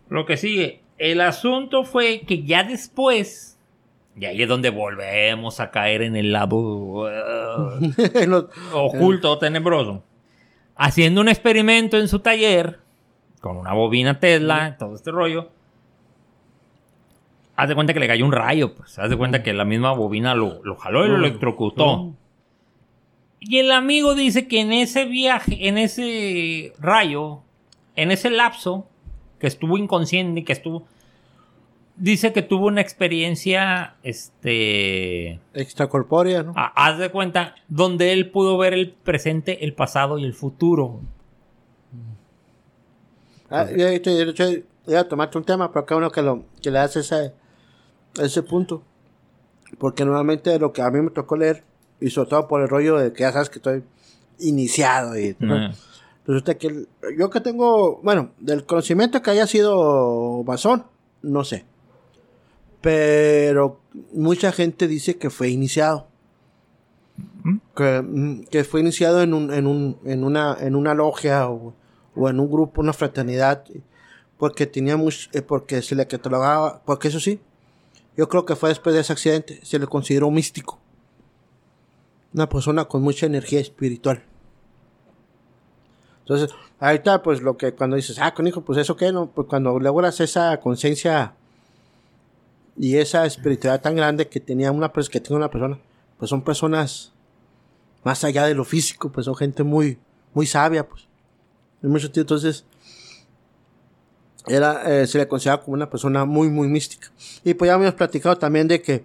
Lo que sigue. El asunto fue que ya después. Y ahí es donde volvemos a caer en el lado uh, oculto, tenebroso. Haciendo un experimento en su taller. Con una bobina Tesla, todo este rollo. Haz de cuenta que le cayó un rayo, pues. Haz de cuenta que la misma bobina lo, lo jaló y lo electrocutó. Y el amigo dice que en ese viaje, en ese rayo, en ese lapso, que estuvo inconsciente, que estuvo. Dice que tuvo una experiencia, este. Extracorpórea, ¿no? ah, haz de cuenta, donde él pudo ver el presente, el pasado y el futuro. Ah, yo, yo, yo, yo iba a tomarte un tema, pero cada uno que, lo, que le hace ese, ese punto. Porque normalmente lo que a mí me tocó leer, y sobre todo por el rollo de que ya sabes que estoy iniciado. Y, Ah. Resulta que el- yo que tengo, bueno, del conocimiento que haya sido masón, no sé. Pero mucha gente dice que fue iniciado. Que, mm, que fue iniciado en, un, en, un, en, una, en una logia o, o en un grupo, una fraternidad. Porque tenía mucho, eh, porque se le catalogaba, porque eso sí, yo creo que fue después de ese accidente, se le consideró místico. Una persona con mucha energía espiritual. Entonces, ahorita, pues lo que cuando dices, ah, con hijo, pues eso qué, no, pues cuando logras esa conciencia y esa espiritualidad tan grande que tenía una que tiene una persona, pues son personas más allá de lo físico, pues son gente muy, muy sabia, pues. En sentidos, entonces, era, eh, se le consideraba como una persona muy, muy mística. Y pues ya habíamos platicado también de que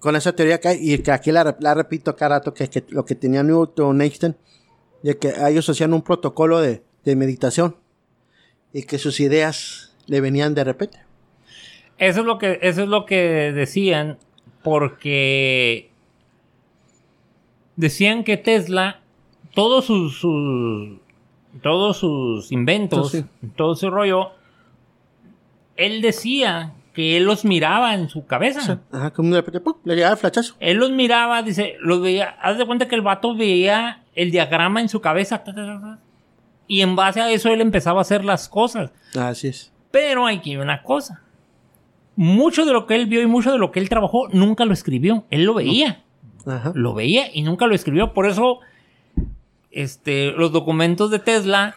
con esa teoría que hay, y que aquí la, re- la repito cada rato, que, que lo que tenía Newton Einstein, de que ellos hacían un protocolo de, meditación y que sus ideas le venían de repente. Eso es lo que, eso es lo que decían, porque decían que Tesla, todos sus- todos sus inventos, Sí, todo ese rollo, él decía que él los miraba en su cabeza. Ajá, como de repente, ¡pum! le llegaba el flachazo. Él los miraba, dice, los veía, haz de cuenta que el vato veía el diagrama en su cabeza, ta, ta, ta, y en base a eso él empezaba a hacer las cosas. Así es. Pero hay que ver una cosa. Mucho de lo que él vio y mucho de lo que él trabajó nunca lo escribió. Él lo veía. Ajá. Lo veía y nunca lo escribió. Por eso este, los documentos de Tesla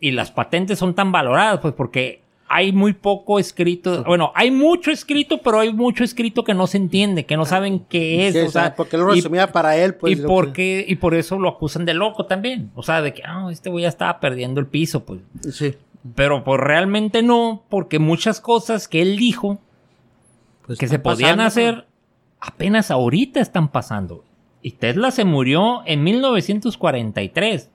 y las patentes son tan valoradas. Pues porque hay muy poco escrito. Bueno, hay mucho escrito, pero hay mucho escrito que no se entiende, que no saben qué es. Sí, o sea, porque lo y- resumía para él, pues. y, que- y por eso lo acusan de loco también. O sea, de que ah, este güey ya estaba perdiendo el piso, pues. Sí. Pero pues realmente no, porque muchas cosas que él dijo Pues que se podían pasando, hacer apenas ahorita están pasando. Y Tesla se murió en 1943.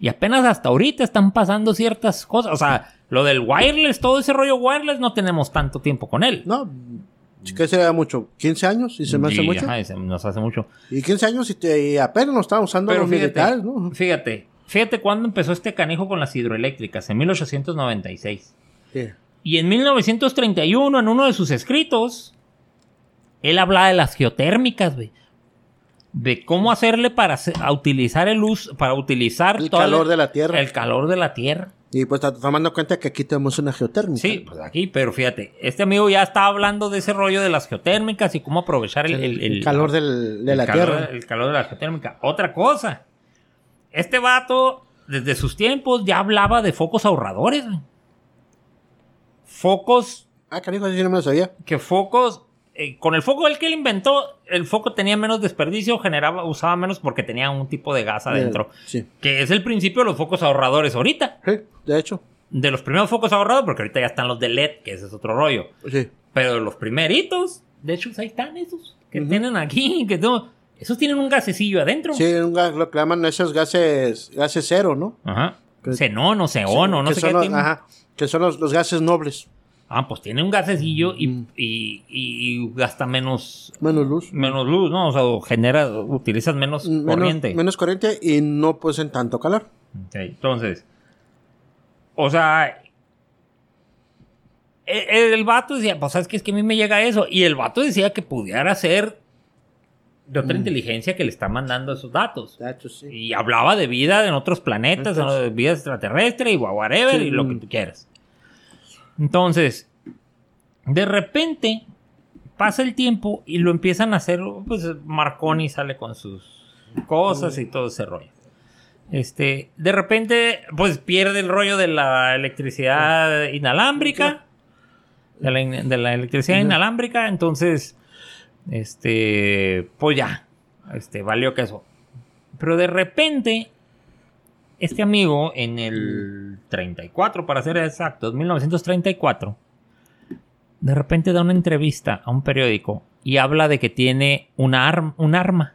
Y apenas hasta ahorita están pasando ciertas cosas. O sea, lo del wireless, todo ese rollo wireless, no tenemos tanto tiempo con él. No, sí que sería mucho. 15 años y se me hace Y, mucho. ajá, y se nos hace mucho. Y 15 años y, te- y apenas lo estaban usando Pero los fíjate, militares, ¿no? fíjate, fíjate cuándo empezó este canijo con las hidroeléctricas, en 1896. Sí. Y en 1931, en uno de sus escritos, él hablaba de las geotérmicas, güey. De cómo hacerle para utilizar el uso, para utilizar El todo calor de la tierra. El calor de la tierra. Y pues tomando en cuenta que aquí tenemos una geotérmica. Sí, pues aquí, pero fíjate, este amigo ya está hablando de ese rollo de las geotérmicas y cómo aprovechar el, El, el- el- calor del- de la calor- tierra. El calor de la geotérmica. Otra cosa. Este vato, desde sus tiempos, ya hablaba de focos ahorradores. Focos Ah, canijo, así no me lo sabía. que focos, eh, con el foco el que él inventó, el foco tenía menos desperdicio, generaba, usaba menos porque tenía un tipo de gas adentro. Sí. Que es el principio de los focos ahorradores ahorita. Sí, de hecho. De los primeros focos ahorrados, porque ahorita ya están los de LED, que ese es otro rollo. Sí. Pero de los primeritos, de hecho, ahí están esos que tienen aquí, que todo- esos tienen un gasecillo adentro. Sí, un gas, lo que llaman esos gases, gases cero, ¿no? Ajá. Que- Xenón o xeono, no que sé qué los. Ajá, que son los, los gases nobles. Ah, pues tiene un gasecillo y, Mm. y- y- gasta menos, Menos luz. menos luz, ¿no? O sea, o genera, utilizas menos Menos corriente. menos corriente y no pues en tanto calor. Ok, entonces, o sea, e- el, vato decía, pues sabes que es que a mí me llega eso. Y el vato decía que pudiera ser de otra Mm. inteligencia que le está mandando esos datos. Hecho, sí. Y hablaba de vida en otros planetas, Entonces- de vida extraterrestre y whatever, Sí, y lo que tú quieras. Entonces, de repente pasa el tiempo y lo empiezan a hacer, pues Marconi sale con sus cosas y todo ese rollo. Este, de repente, pues pierde el rollo de la electricidad inalámbrica. De la, in- de la electricidad inalámbrica. Entonces, este, pues ya. Este, valió que eso. Pero de repente, este amigo en el 34, para ser exactos, 1934, de repente da una entrevista a un periódico y habla de que tiene una un arma.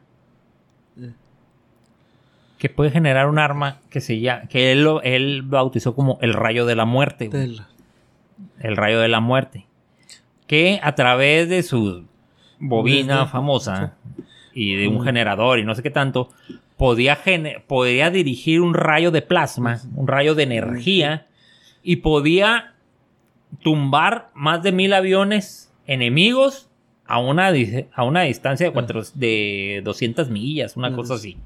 Que puede generar un arma que se llama, que él, lo- él bautizó como el rayo de la muerte. güey. El rayo de la muerte. Que a través de su bobina famosa y de un Mm. generador y no sé qué tanto, podía, podía dirigir un rayo de plasma, un rayo de energía, y podía tumbar más de mil aviones enemigos a una, a una distancia de, cuatro, de 200 millas, una cosa así.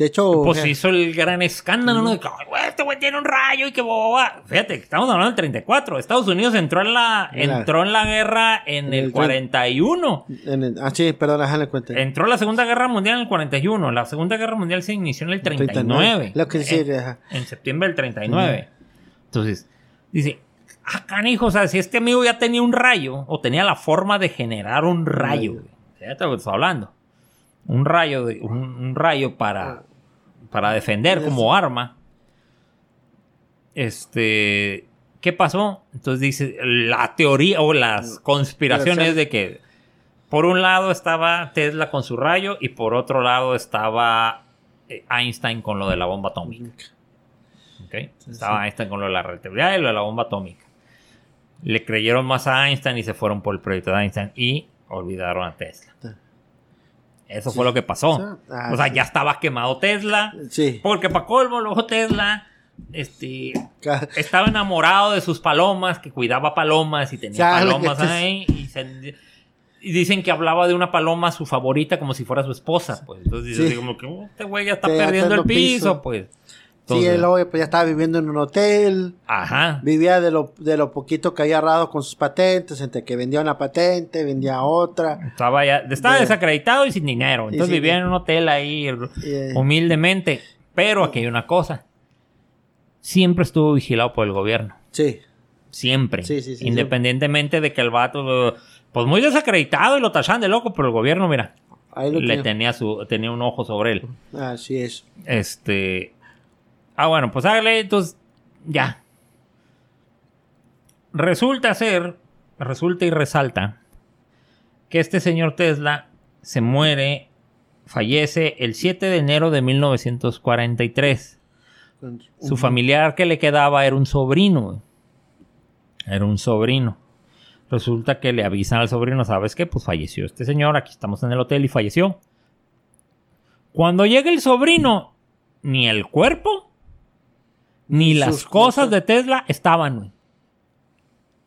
De hecho, Pues hizo el gran escándalo, ¿no? De que, "Ay, güey, este güey tiene un rayo y que boba. Fíjate, estamos hablando del 34. Estados Unidos entró en la, En la- entró en la guerra en en el el 41. en el- ah, sí, perdón, déjale cuenta. Entró la Segunda Guerra Mundial en el 41. La Segunda Guerra Mundial se inició en el 39. Lo que En- decir, ajá. en septiembre del 39. Entonces, dice, ah, canijo, o sea, si este amigo ya tenía un rayo, o tenía la forma de generar un rayo, ya te lo estoy hablando, un rayo, de, un, un rayo para, para defender como arma, este, ¿qué pasó? Entonces dice, la teoría o las conspiraciones de que por un lado estaba Tesla con su rayo y por otro lado estaba eh, Einstein con lo de la bomba atómica. ¿ok? Estaba Einstein con lo de la relatividad y lo de la bomba atómica. Le creyeron más a Einstein y se fueron por el proyecto de Einstein y olvidaron a Tesla. Eso fue lo que pasó. Ah, o sea, sí. ya estaba quemado Tesla. Sí. Porque para colmo, luego Tesla este, estaba enamorado de sus palomas, que cuidaba palomas y tenía Chale, palomas ahí. Y, se- y dicen que hablaba de una paloma, su favorita, como si fuera su esposa. Pues entonces Sí. así como que "Oh, este güey ya está perdiendo el en el piso, piso. pues. Sí, él luego, pues, ya estaba viviendo en un hotel. Ajá. Vivía de lo, de lo poquito que había ahorrado con sus patentes, entre que vendía una patente, vendía otra. Estaba, ya, estaba De- desacreditado y sin dinero. Entonces vivía en un hotel ahí Eh, humildemente. Pero aquí hay una cosa. Siempre estuvo vigilado por el gobierno. sí. Siempre. Sí, sí, sí, Independientemente de que el vato, pues muy desacreditado y lo tachan de loco, pero el gobierno, mira, Ahí lo le tenía su tenía un ojo sobre él. Así es. Este. Ah, bueno, pues hágale, entonces. Ya. Resulta ser. Resulta y resalta. Que este señor Tesla se muere. Fallece el 7 de enero de 1943. Su familiar que le quedaba era un sobrino. Era un sobrino. Resulta que le avisan al sobrino, ¿sabes qué? Pues falleció este señor, aquí estamos en el hotel y falleció. Cuando llega el sobrino, ni el cuerpo, ni las cosas cosas. de Tesla estaban. güey.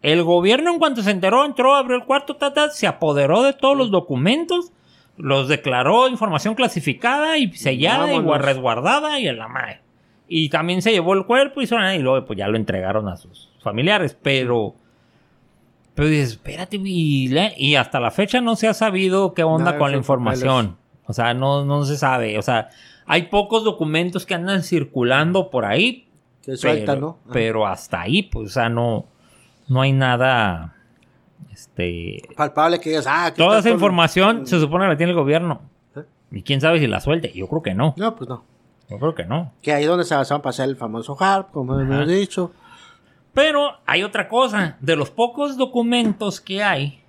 El gobierno en cuanto se enteró, entró, abrió el cuarto, ta, ta, se apoderó de todos los documentos, los declaró información clasificada y sellada y resguardada y en la madre. Y también se llevó el cuerpo y, y luego pues ya lo entregaron a sus familiares. Pero, pero dices, espérate, y, y hasta la fecha no se ha sabido qué onda Nada con la papeles. información. O sea, no, no se sabe. O sea, hay pocos documentos que andan circulando por ahí. Que suelta, pero, ¿no? Ajá. pero hasta ahí, pues, o sea, no, no hay nada. Este. Palpable que digas, ah, Toda esa información se supone que la tiene el gobierno. ¿Eh? Y quién sabe si la suelte. Yo creo que no. No, pues no. Yo creo que no. Que ahí es donde se basaban para hacer el famoso HARP, como hemos dicho. Pero hay otra cosa. De los pocos documentos que hay,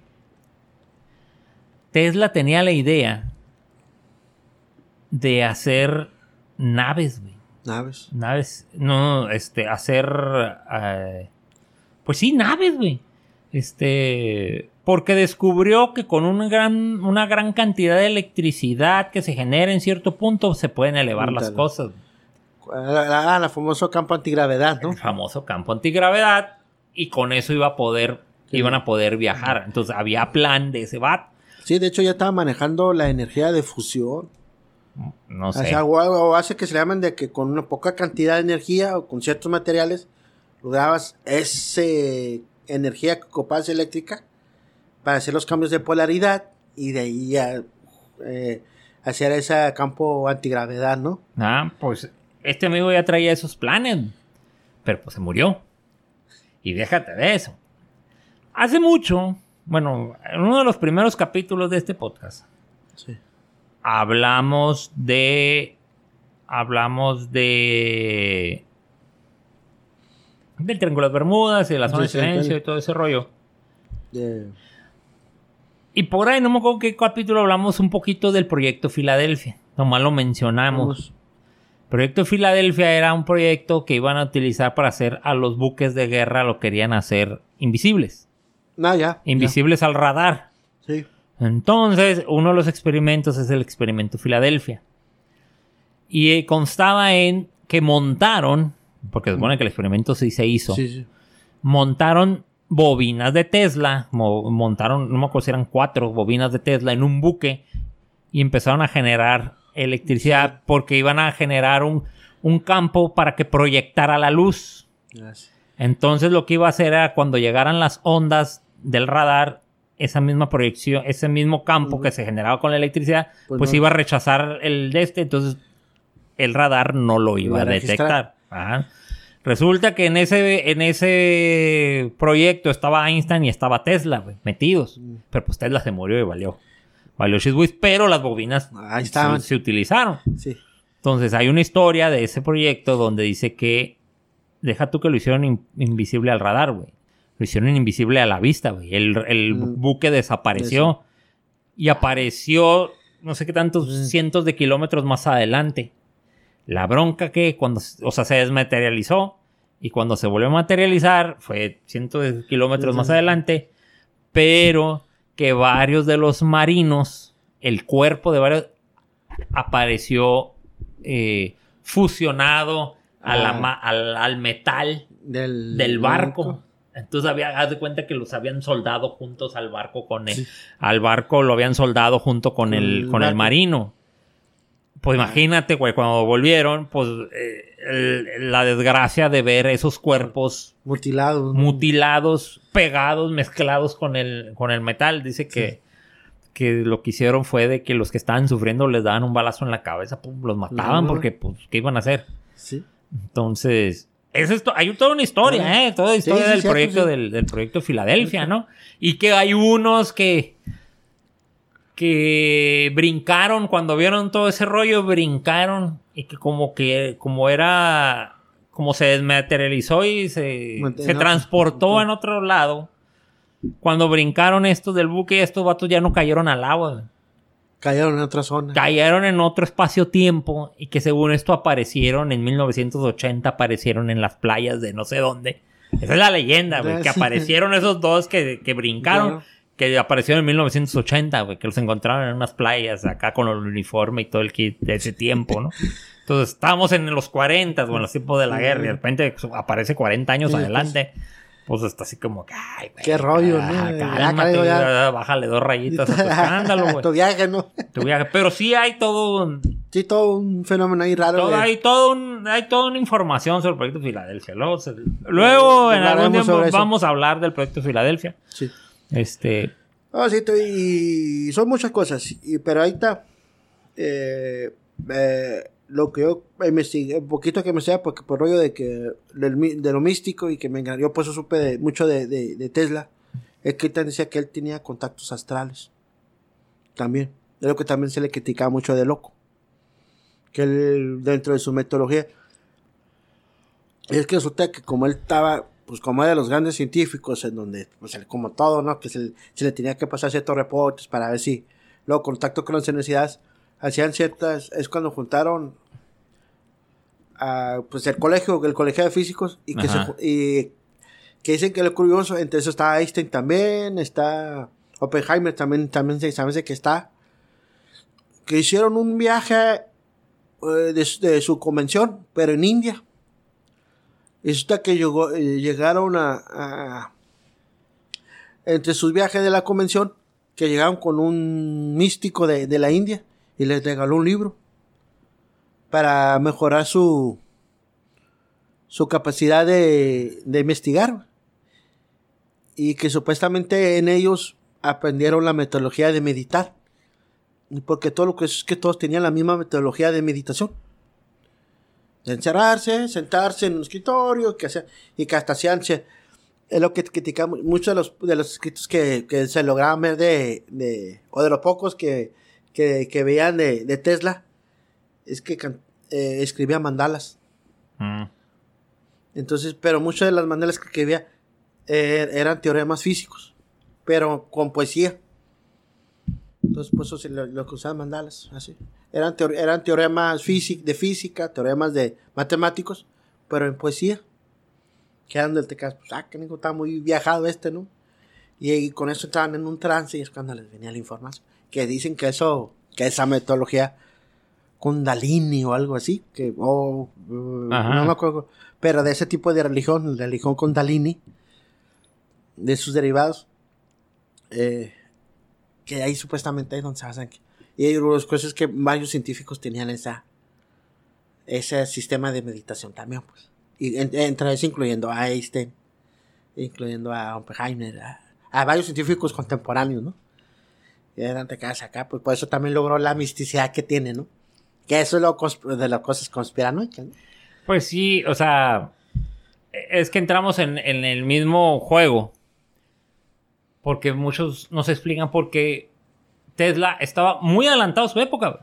Tesla tenía la idea de hacer naves, güey. Naves. Naves, no, este, hacer, eh, pues sí, naves, güey. Este, porque descubrió que con una gran, una gran cantidad de electricidad que se genera en cierto punto se pueden elevar las cosas. Ah, el famoso campo antigravedad, ¿no? El famoso campo antigravedad y con eso iba a poder, Sí. iban a poder viajar. Entonces había plan de ese bat. Sí, de hecho ya estaba manejando la energía de fusión. No O sé. sea, o, o hace que se le llaman de que con una poca cantidad de energía o con ciertos materiales lograbas ese energía que ocupabas eléctrica para hacer los cambios de polaridad y de ahí ya eh, hacer ese campo antigravedad, ¿no? Ah, pues este amigo ya traía esos planes, pero pues se murió. Y déjate de eso. Hace mucho, bueno, en uno de los primeros capítulos de este podcast, Sí. Hablamos de. Hablamos de. Del Triángulo de Bermudas y de la zona Sí, de silencio y todo ese rollo. Y por ahí, no me acuerdo qué capítulo hablamos un poquito del proyecto Filadelfia. Nomás lo mencionamos. Proyecto Filadelfia era un proyecto que iban a utilizar para hacer a los buques de guerra, lo querían hacer invisibles. No, ya. Invisibles al radar. Sí. Entonces, uno de los experimentos es el experimento Filadelfia. Y eh, constaba en que montaron, porque se supone que el experimento sí se hizo, Sí, sí. montaron bobinas de Tesla, mo- montaron, no me acuerdo si eran cuatro bobinas de Tesla en un buque y empezaron a generar electricidad porque iban a generar un, un campo para que proyectara la luz. Gracias. Entonces lo que iba a hacer era cuando llegaran las ondas del radar, esa misma proyección, ese mismo campo que se generaba con la electricidad, Pues pues, no. iba a rechazar el de este, entonces el radar no lo iba Iba a detectar. Ajá. Resulta que en ese, en ese proyecto estaba Einstein y estaba Tesla, metidos. Mm. Pero pues Tesla se murió y valió. Valió Shizwiz, pero las bobinas Ahí se, se utilizaron. Sí. Entonces hay una historia de ese proyecto donde dice que deja tú que lo hicieron in- invisible al radar, güey. Lo hicieron invisible a la vista, güey. El, el Mm. buque desapareció y apareció no sé qué tantos Mm. cientos de kilómetros más adelante. La bronca que cuando, o sea, se desmaterializó y cuando se volvió a materializar fue cientos de kilómetros más adelante, pero que varios de los marinos, el cuerpo de varios apareció eh, fusionado a Ah. al, al metal Del, del barco. Entonces había, haz de cuenta que los habían soldado juntos al barco con el, Sí. al barco lo habían soldado junto con el, con el marino. Pues imagínate, güey, cuando volvieron, pues eh, el- la desgracia de ver esos cuerpos Mutilado. ¿no? mutilados, pegados, mezclados con el, con el metal. Dice que, que lo que hicieron fue de que los que estaban sufriendo les daban un balazo en la cabeza, pum, los mataban porque, pues, ¿qué iban a hacer? Sí. Entonces, Es esto, hay toda una historia, ¿eh? Toda historia del, proyecto, del, del, proyecto Filadelfia, ¿no? Y que hay unos que que brincaron cuando vieron todo ese rollo, brincaron y que como que como era como se desmaterializó y se, se transportó en otro lado. Cuando brincaron estos del buque, estos vatos ya no cayeron al agua. Cayeron en otra zona. Cayeron en otro espacio-tiempo y que según esto aparecieron en 1980, aparecieron en las playas de no sé dónde. Esa es la leyenda, güey, que aparecieron esos dos que, que brincaron que apareció en 1980, güey, que los encontraron en unas playas acá con el uniforme y todo el kit de ese tiempo, ¿no? Entonces estábamos en los 40, o en los tiempos de la guerra, y de repente aparece 40 años adelante. Pues está así como, ay, güey. Qué rollo, ¿no? ya, bájale dos rayitas a tu escándalo, güey. tu viaje, ¿no? Tu viaje. Pero sí hay todo un... Sí, todo un fenómeno ahí raro. Todo, hay, todo un, hay toda una información sobre el proyecto Filadelfia. Luego, luego en algún tiempo vamos a hablar del proyecto Filadelfia. Sí. Este. Ah, sí, y son muchas cosas. Y, pero ahí está. Eh, eh, lo que yo investigué, un poquito que me sea, porque por rollo de que de lo místico y que me engañó, pues eso supe mucho de, Tesla, es que él decía que él tenía contactos astrales. También. Es lo que también se le criticaba mucho de loco. Que él, dentro de su metodología, es que resulta que como él estaba pues como era de los grandes científicos, en donde, pues como todo, ¿no? Que se, le tenía que pasar ciertos reportes para ver si, luego contacto con las universidades, hacían ciertas, es cuando juntaron a, pues el colegio, el colegio de físicos, y que, se, y que dicen que lo curioso, entre eso está Einstein también, está Oppenheimer también, también se sabe que está, que hicieron un viaje eh, de su convención, pero en India. Resulta que llegó, eh, llegaron a, Entre sus viajes de la convención, que llegaron con un místico de, la India y les regaló un libro para mejorar su, su capacidad de, de investigar. Y que supuestamente en ellos aprendieron la metodología de meditar. Porque todo lo que es que todos tenían la misma metodología de meditación de encerrarse, sentarse en un escritorio, que sea, y que hasta hacían, es lo que criticamos, muchos de los, de los escritos que, que se lograban ver de, de, o de los pocos que, que, que veían de, de, Tesla, es que eh, escribía mandalas. Mm. Entonces, pero muchas de las mandalas que escribía eh, eran teoremas físicos, pero con poesía. Entonces, pues eso lo, lo que usaban mandalas, así. Eran, eran teoremas de física, teoremas de matemáticos, pero en poesía. Que eran del Tecas, pues, ah, que está muy viajado este, ¿no? Y, con eso estaban en un trance y es cuando les venía la información. Que dicen que eso, que esa metodología Kundalini o algo así, que, oh, uh, no me acuerdo, pero de ese tipo de religión, la religión Kundalini, de sus derivados, eh, que ahí supuestamente es donde se hacen y hay las cosas que varios científicos tenían esa, ese sistema de meditación también, pues. Y entre eso incluyendo a Einstein, incluyendo a Oppenheimer, a, varios científicos contemporáneos, ¿no? Y eran de casa acá, pues por eso también logró la misticidad que tiene, ¿no? Que eso es lo de las cosas conspiranoicas, ¿no? Pues sí, o sea, es que entramos en, en el mismo juego. Porque muchos nos explican por qué Tesla estaba muy adelantado a su época.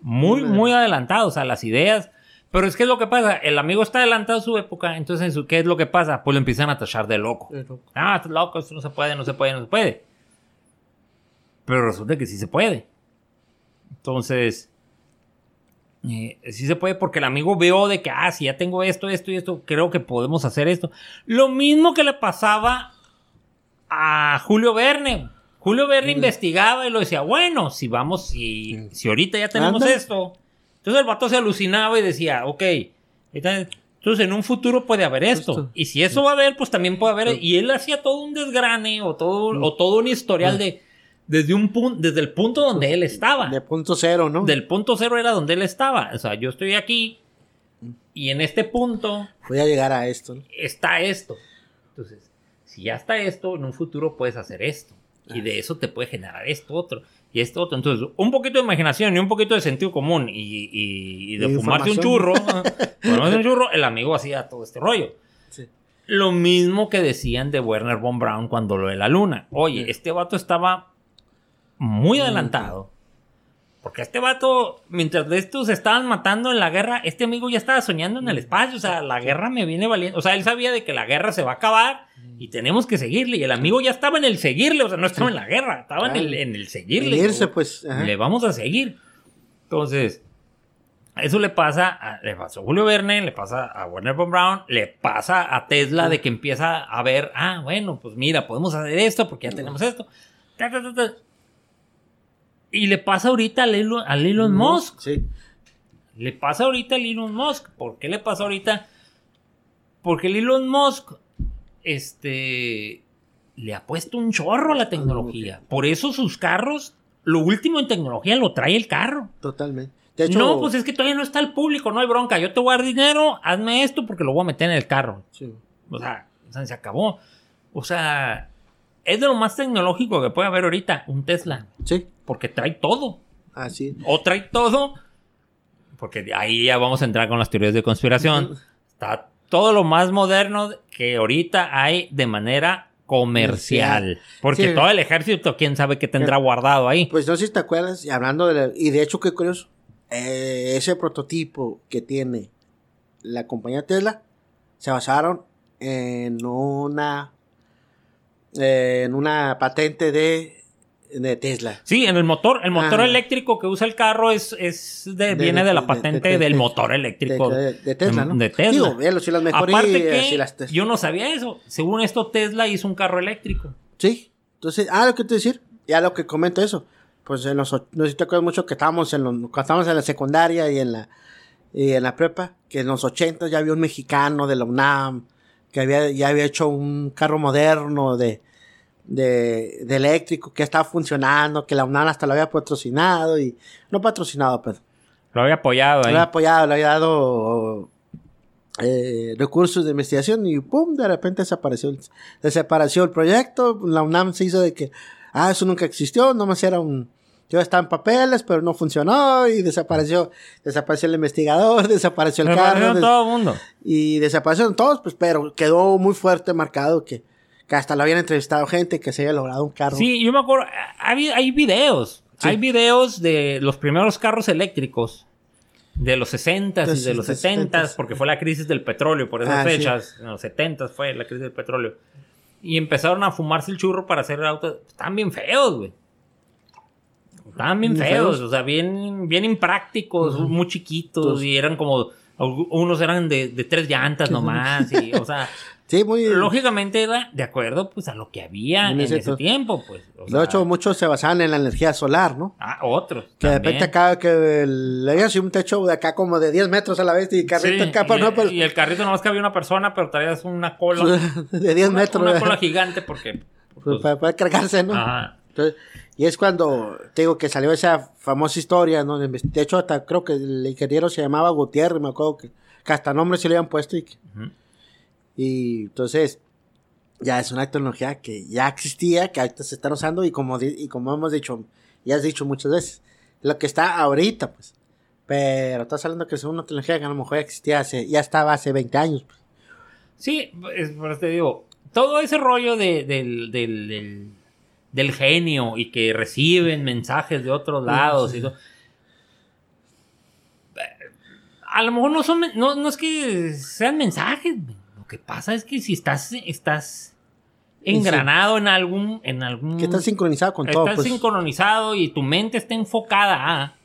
Muy, muy adelantado. O sea, las ideas. Pero es que es lo que pasa. El amigo está adelantado a su época. Entonces, ¿qué es lo que pasa? Pues lo empiezan a tachar de loco. Ah, estás loco, esto no se puede, no se puede, no se puede. Pero resulta que sí se puede. Entonces, eh, sí se puede porque el amigo veo de que, ah, si ya tengo esto, esto y esto, creo que podemos hacer esto. Lo mismo que le pasaba a Julio Verne. Julio Verne investigaba y lo decía, bueno, si vamos, si, si ahorita ya tenemos esto. Entonces el vato se alucinaba y decía, ok, entonces en un futuro puede haber esto. Y si eso va a haber, pues también puede haber. Y él hacía todo un desgrane o todo, o todo un historial de desde un punto, desde el punto donde él estaba. De punto cero, ¿no? Del punto cero era donde él estaba. O sea, yo estoy aquí y en este punto. Voy a llegar a esto. Está esto. Entonces, si ya está esto, en un futuro puedes hacer esto. Y de eso te puede generar esto otro. y esto otro. Entonces, un poquito de imaginación y un poquito de sentido común y, y- y de Y fumarse un churro, fumarse un churro, el amigo hacía todo este rollo. Sí. Lo mismo que decían de Werner von Braun cuando lo de la luna. Oye, Sí. este vato estaba muy adelantado. Porque este vato, mientras estos se estaban matando en la guerra, este amigo ya estaba soñando en el espacio. O sea, la guerra me viene valiendo. O sea, él sabía de que la guerra se va a acabar y tenemos que seguirle. Y el amigo ya estaba en el seguirle. O sea, no estaba en la guerra, estaba en, el, Claro. en el seguirle. Irse, pues, ajá. Le vamos a seguir. Entonces, eso le pasa a, le pasó a Julio Verne, le pasa a Werner von Braun, le pasa a Tesla de que empieza a ver, ah, bueno, pues mira, podemos hacer esto porque ya tenemos esto. Ta, ta, ta, ta. Y le pasa ahorita al Elon, al Elon Musk. Sí. Le pasa ahorita al Elon Musk. ¿Por qué le pasa ahorita? Porque el Elon Musk, este, le ha puesto un chorro a la tecnología. Por eso sus carros, lo último en tecnología lo trae el carro. Totalmente. Hecho, no, pues es que todavía no está el público, no hay bronca. Yo te voy a dar dinero, hazme esto porque lo voy a meter en el carro. sí. O sea, se acabó. O sea, es de lo más tecnológico que puede haber ahorita, un Tesla. Sí, Porque trae todo. así. O trae todo. Porque ahí ya vamos a entrar con las teorías de conspiración. Está todo lo más moderno que ahorita hay de manera comercial. Porque Sí. todo el ejército, quién sabe qué tendrá guardado ahí. Pues no sé si te acuerdas, y hablando de la- y de hecho qué curioso, eh, ese prototipo que tiene la compañía Tesla se basaron en una eh, en una patente de, de Tesla. Sí, en el motor, el motor eléctrico que usa el carro es, es de, De- viene de, de- la patente de- de- del de- motor eléctrico. de, Tesla, ¿no? De Tesla. Digo, véalo, si las Aparte que si las tes- yo no sabía eso. Según esto, Tesla hizo un carro eléctrico. Sí, entonces, ah, lo que te decir, ya lo que comento eso, pues en los, no sé si te acuerdas mucho que estábamos en los, cuando estábamos en la secundaria y en la, y en la prepa, que en los 80 ya había un mexicano de la UNAM, que había, ya había hecho un carro moderno de, de, de eléctrico, que estaba funcionando, que la UNAM hasta lo había patrocinado y, no patrocinado, pero Lo había apoyado lo ahí. había apoyado, le había dado eh, recursos de investigación y pum, de repente desapareció, el- desapareció el proyecto. La UNAM se hizo de que, ah, eso nunca existió, nomás era un, yo estaba en papeles, pero no funcionó y desapareció, desapareció el investigador, desapareció el carro des- todo el mundo. y desaparecieron todos, pues, pero quedó muy fuerte marcado que, que hasta lo habían entrevistado gente que se había logrado un carro. Sí, yo me acuerdo, hay, hay videos. Sí. Hay videos de los primeros carros eléctricos. De los 60s y de los 70s, 70s, porque fue la crisis del petróleo, por esas Ah, sí. fechas. En los 70s fue la crisis del petróleo. Y empezaron a fumarse el churro para hacer autos. Estaban bien feos, güey. Estaban bien feos, feos. o sea, bien, bien imprácticos, muy chiquitos. Entonces- y eran como. Unos eran de, de tres llantas nomás. Y, o sea, Sí, muy. lógicamente era de acuerdo pues a lo que había En ese tiempo, pues. O de sea, hecho, muchos se basaban en la energía solar, ¿no? Ah, otros. Que de también. repente acá, que le había así un techo de acá como de 10 metros a la vez y carrito Sí, acá, y, no, pero y el carrito nomás cabía una persona, pero traías una cola. de 10 una, metros. Una cola gigante porque. Pues, para poder cargarse, ¿no? Ajá. Entonces, y es cuando, te digo, que salió esa famosa historia, ¿no? De de hecho, hasta creo que el ingeniero se llamaba Gutiérrez, me acuerdo que, que hasta nombre se le habían puesto y, que-. Y entonces, ya es una tecnología que ya existía, que ahorita se está usando y como, y como hemos dicho, ya has dicho muchas veces, lo que está ahorita, pues. Pero estás hablando que es una tecnología que a lo mejor ya existía hace, ya estaba hace 20 años. pues. Sí, es, por te digo, todo ese rollo de- del, del, del, del genio y que reciben mensajes de otros lados y todo. A lo mejor no son, no, no es que sean mensajes, lo que pasa es que si estás, estás engranado en algún, en algún Que está sincronizado con todo, estás pues. sincronizado y tu mente está enfocada a,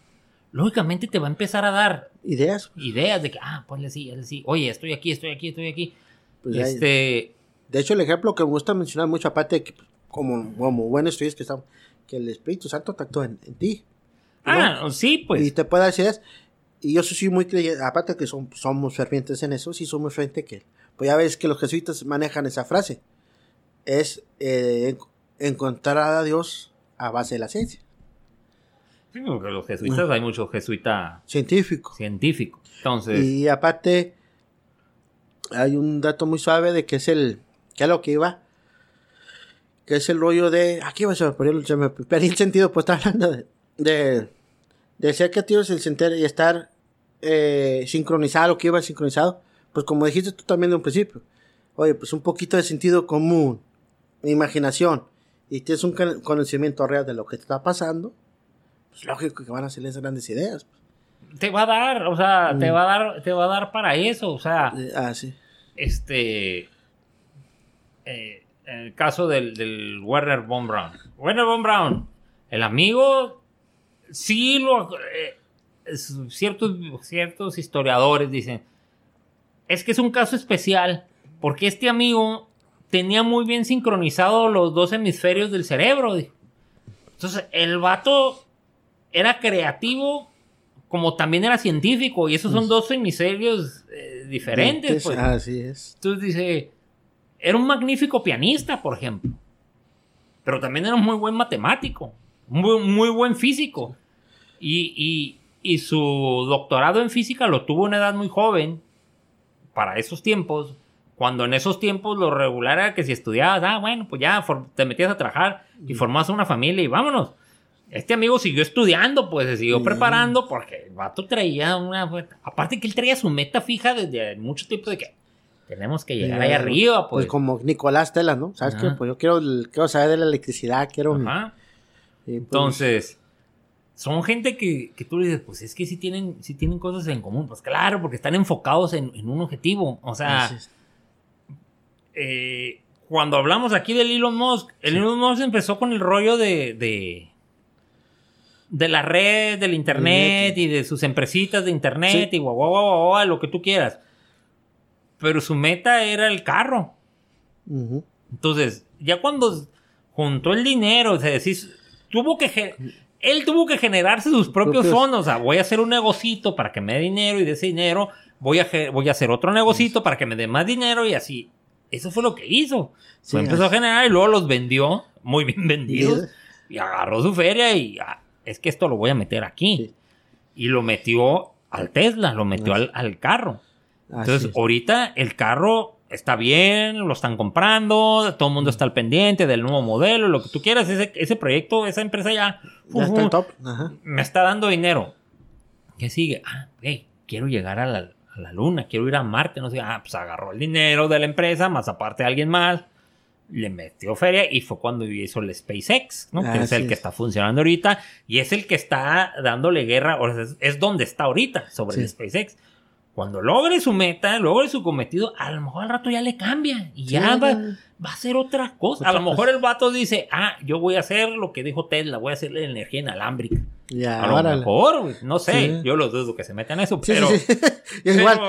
lógicamente te va a empezar a dar Ideas. ideas de que, ah, ponle así, ponle así, oye, estoy aquí, estoy aquí, estoy aquí. Pues, este, De hecho, el ejemplo que me gusta mencionar mucho, aparte de que, pues, como, como buen estudiante que estamos, que el Espíritu Santo te actúa en, en ti. ah, sí, pues. y te puede dar ideas. Y yo sí soy muy creyente, aparte que son, somos fervientes en eso, sí somos fervientes que, pues ya ves que los jesuitas manejan esa frase. Es eh, en- encontrar a Dios a base de la ciencia. Sí, porque los jesuitas, hay mucho jesuita Científico. científico. Entonces, Y aparte, hay un dato muy suave de que es el, que es lo que iba, que es el rollo de, aquí va, se me perdió el sentido, pues está hablando de, de, de ser creativos el sentir y estar eh, sincronizado, que iba sincronizado, pues como dijiste tú también de un principio, oye, pues un poquito de sentido común, imaginación, y tienes un con- conocimiento real de lo que te está pasando, pues lógico que van a salir esas grandes ideas. pues. Te va a dar, o sea, te Mm. va a dar, te va a dar para eso, o sea, Eh, ah, sí. este, eh, en el caso del, del Werner von Braun. Werner von Braun, el amigo, sí lo, eh, ciertos, ciertos historiadores dicen, es que es un caso especial, porque este amigo tenía muy bien sincronizados los dos hemisferios del cerebro. dijo. Entonces, el vato era creativo como también era científico, y esos son dos hemisferios eh, diferentes. Pues. Así es. Entonces dice, era un magnífico pianista, por ejemplo, pero también era un muy buen matemático, muy, muy buen físico. Y, y- y su doctorado en física lo tuvo a una edad muy joven, para esos tiempos, cuando en esos tiempos lo regular era que si estudiabas, ah, bueno, pues ya te metías a trabajar y formabas una familia y vámonos. Este amigo siguió estudiando, pues se siguió Mm. preparando porque el vato traía una... Aparte que él traía su meta fija desde mucho tiempo de que tenemos que llegar ahí Pues, arriba, Pues pues. como Nicolás Tela, ¿no? ¿Sabes Ajá. qué? Pues yo quiero, quiero saber de la electricidad, quiero... Ajá. pues, Entonces, son gente que, que tú le dices, pues es que sí tienen, sí tienen cosas en común. Pues claro, porque están enfocados en, en un objetivo. O sea, eh, cuando hablamos aquí del Elon Musk, el Elon Musk empezó con el rollo de, de, de la red, del internet y de sus empresitas de internet Sí. y guau, guau, guau, guau, lo que tú quieras. Pero su meta era el carro. Entonces, ya cuando juntó el dinero, o sea, decís, tuvo que él tuvo que generarse sus propios fondos. O sea, voy a hacer un negocito para que me dé dinero y de ese dinero voy a, voy a hacer otro negocito para que me dé más dinero y así. Eso fue lo que hizo. Sí, Lo empezó a generar y luego los vendió, muy bien vendidos, y agarró su feria y ah, es que esto lo voy a meter aquí. Sí. Y lo metió al Tesla, lo metió al, al carro. Entonces, es. ahorita el carro está bien, lo están comprando, todo el mundo está al pendiente del nuevo modelo, lo que tú quieras. Ese, ese proyecto, esa empresa ya, Ya está en top. Ajá. me está dando dinero. ¿Qué sigue? Ah, hey, quiero llegar a la, a la luna, quiero ir a Marte. No sé, ah, pues agarró el dinero de la empresa, más aparte alguien más, le metió feria y fue cuando hizo el SpaceX, ¿no? que es el que es. está funcionando ahorita y es el que está dándole guerra, o sea, es, es donde está ahorita, sobre el Sí. SpaceX. Cuando logre su meta, logre su cometido, a lo mejor al rato ya le cambia y Sí, ya va, va a hacer otra cosa. a Otra lo mejor el vato dice, ah, yo voy a hacer lo que dijo Tesla, voy a hacer la energía inalámbrica. Ya, A lo mejor, no sé, Sí. yo lo dudo que se metan eso, Sí, pero, sí, sí. Pero, igual.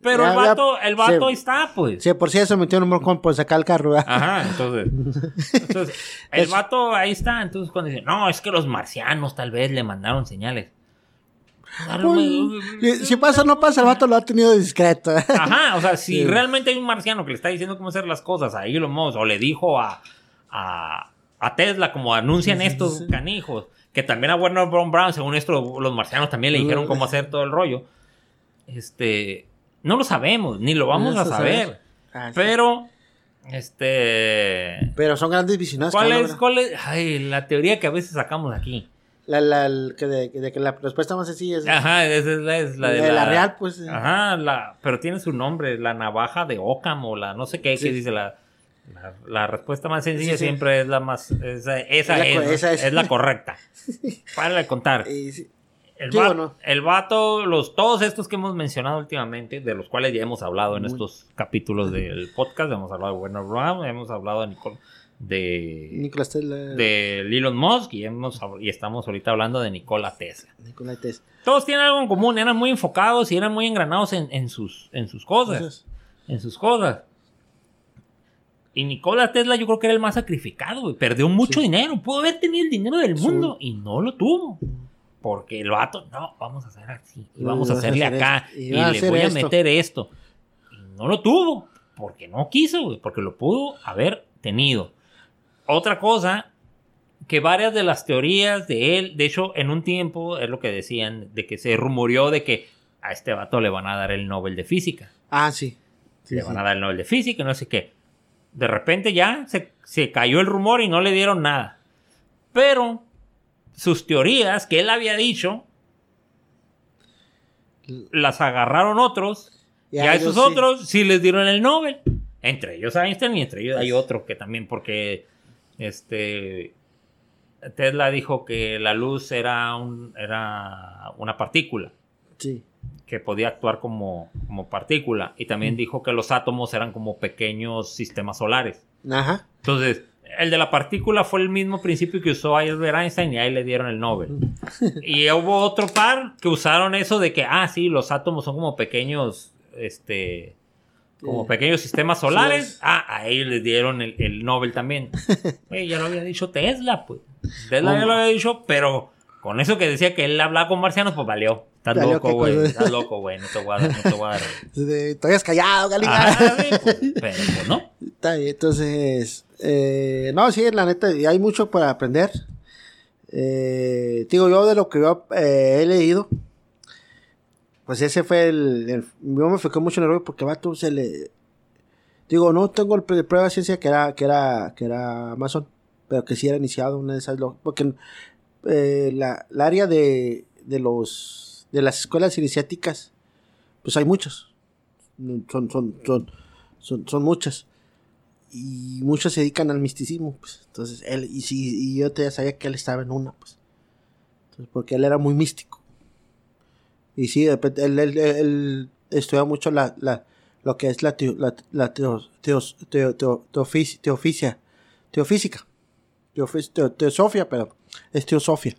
pero Ya, el vato, el vato sí. ahí está, pues. Sí, por si eso metió un morcón por sacar el carro. ¿verdad? Ajá, entonces, entonces el vato ahí está, entonces cuando dice, no, es que los marcianos tal vez le mandaron señales. Pues, si, pasa o no pasa, el vato lo ha tenido discreto. Ajá, o sea, si Sí. realmente hay un marciano que le está diciendo cómo hacer las cosas a Elon Musk o le dijo a, a, a Tesla como anuncian Sí, estos sí. canijos, que también a Warner Brown Brown, según esto, los marcianos también le dijeron cómo hacer todo el rollo. Este, no lo sabemos, ni lo vamos a saber. sabe. Ah. Pero, este... Pero son grandes visionarios. ¿Cuál es, cuál es? Ay, la teoría que a veces sacamos aquí. La, la, el- que de, de que la respuesta más sencilla es Ajá, esa es la, es la la, de de la real, pues. Ajá, la, pero tiene su nombre, la navaja de Ockham o la no sé qué, Sí. que dice la, la, la respuesta más sencilla Sí, sí. siempre es la más, esa, esa la es, la correcta. Para de contar. El, va- no. el vato, los, todos estos que hemos mencionado últimamente, de los cuales ya hemos hablado en Muy- estos capítulos del podcast, hemos hablado de Werner Brown, hemos hablado de Nicole, de, Nicolás Tesla. de Elon Musk y, hemos, y estamos ahorita hablando de Nikola Tesla. Todos tienen algo en común, eran muy enfocados y eran muy engranados en, en sus, en sus cosas. Entonces, En sus cosas. Y Nikola Tesla yo creo que era el más sacrificado. Perdió mucho Sí. dinero. Pudo haber tenido el dinero del Sí. mundo y no lo tuvo. Porque el vato, no, vamos a hacer así. Y Y vamos a a hacerle hacer acá. esto, y a le voy a meter esto. Y no lo tuvo. Porque no quiso. Porque lo pudo haber tenido. Otra cosa, que varias de las teorías de él, de hecho, en un tiempo, es lo que decían, de que se rumoreó de que a este vato le van a dar el Nobel de Física. Ah, sí. Sí, le sí. van a dar el Nobel de Física, no sé qué. De repente ya se se cayó el rumor y no le dieron nada. Pero sus teorías que él había dicho las agarraron otros y, a esos otros sí les dieron el Nobel. Entre ellos Einstein y entre ellos hay otro que también porque este Tesla dijo que la luz era, un, era una partícula. Sí. Que podía actuar como, como partícula. Y también dijo que los átomos eran como pequeños sistemas solares. Ajá. Entonces, el de la partícula fue el mismo principio que usó Albert Einstein y ahí le dieron el Nobel. y hubo otro par que usaron eso de que, ah, sí, los átomos son como pequeños, este, como pequeños sistemas solares. Ah, a ellos les dieron el, Nobel también. ya lo había dicho Tesla, pues. Tesla ya lo había dicho, pero con eso que decía que él hablaba con marcianos, pues valió. Estás loco, güey. Estás loco, güey. No te voy a dar. No te voy a dar. Todavía callado, Galina. Ah, pues, pero pues no. Está bien, entonces. Eh, no, sí, la neta, hay mucho para aprender. Eh, digo, yo de lo que yo eh, he leído, pues ese fue el, Yo me fijé mucho en el rollo porque vato se le. Digo, no tengo el prueba de ciencia que era, que era, que era Amazon, pero que sí era iniciado una de esas. Porque eh, la, área de, de los de las escuelas iniciáticas, pues hay muchos. Son, son, son, son, son muchas. Y muchos se dedican al misticismo, pues. Entonces, él, y si, y yo ya sabía que él estaba en una, pues. Entonces, porque él era muy místico. Y sí, él, él, él estudia mucho la, la, lo que es la, la, la teoficia, teofísica, teosofia, pero es teosofia.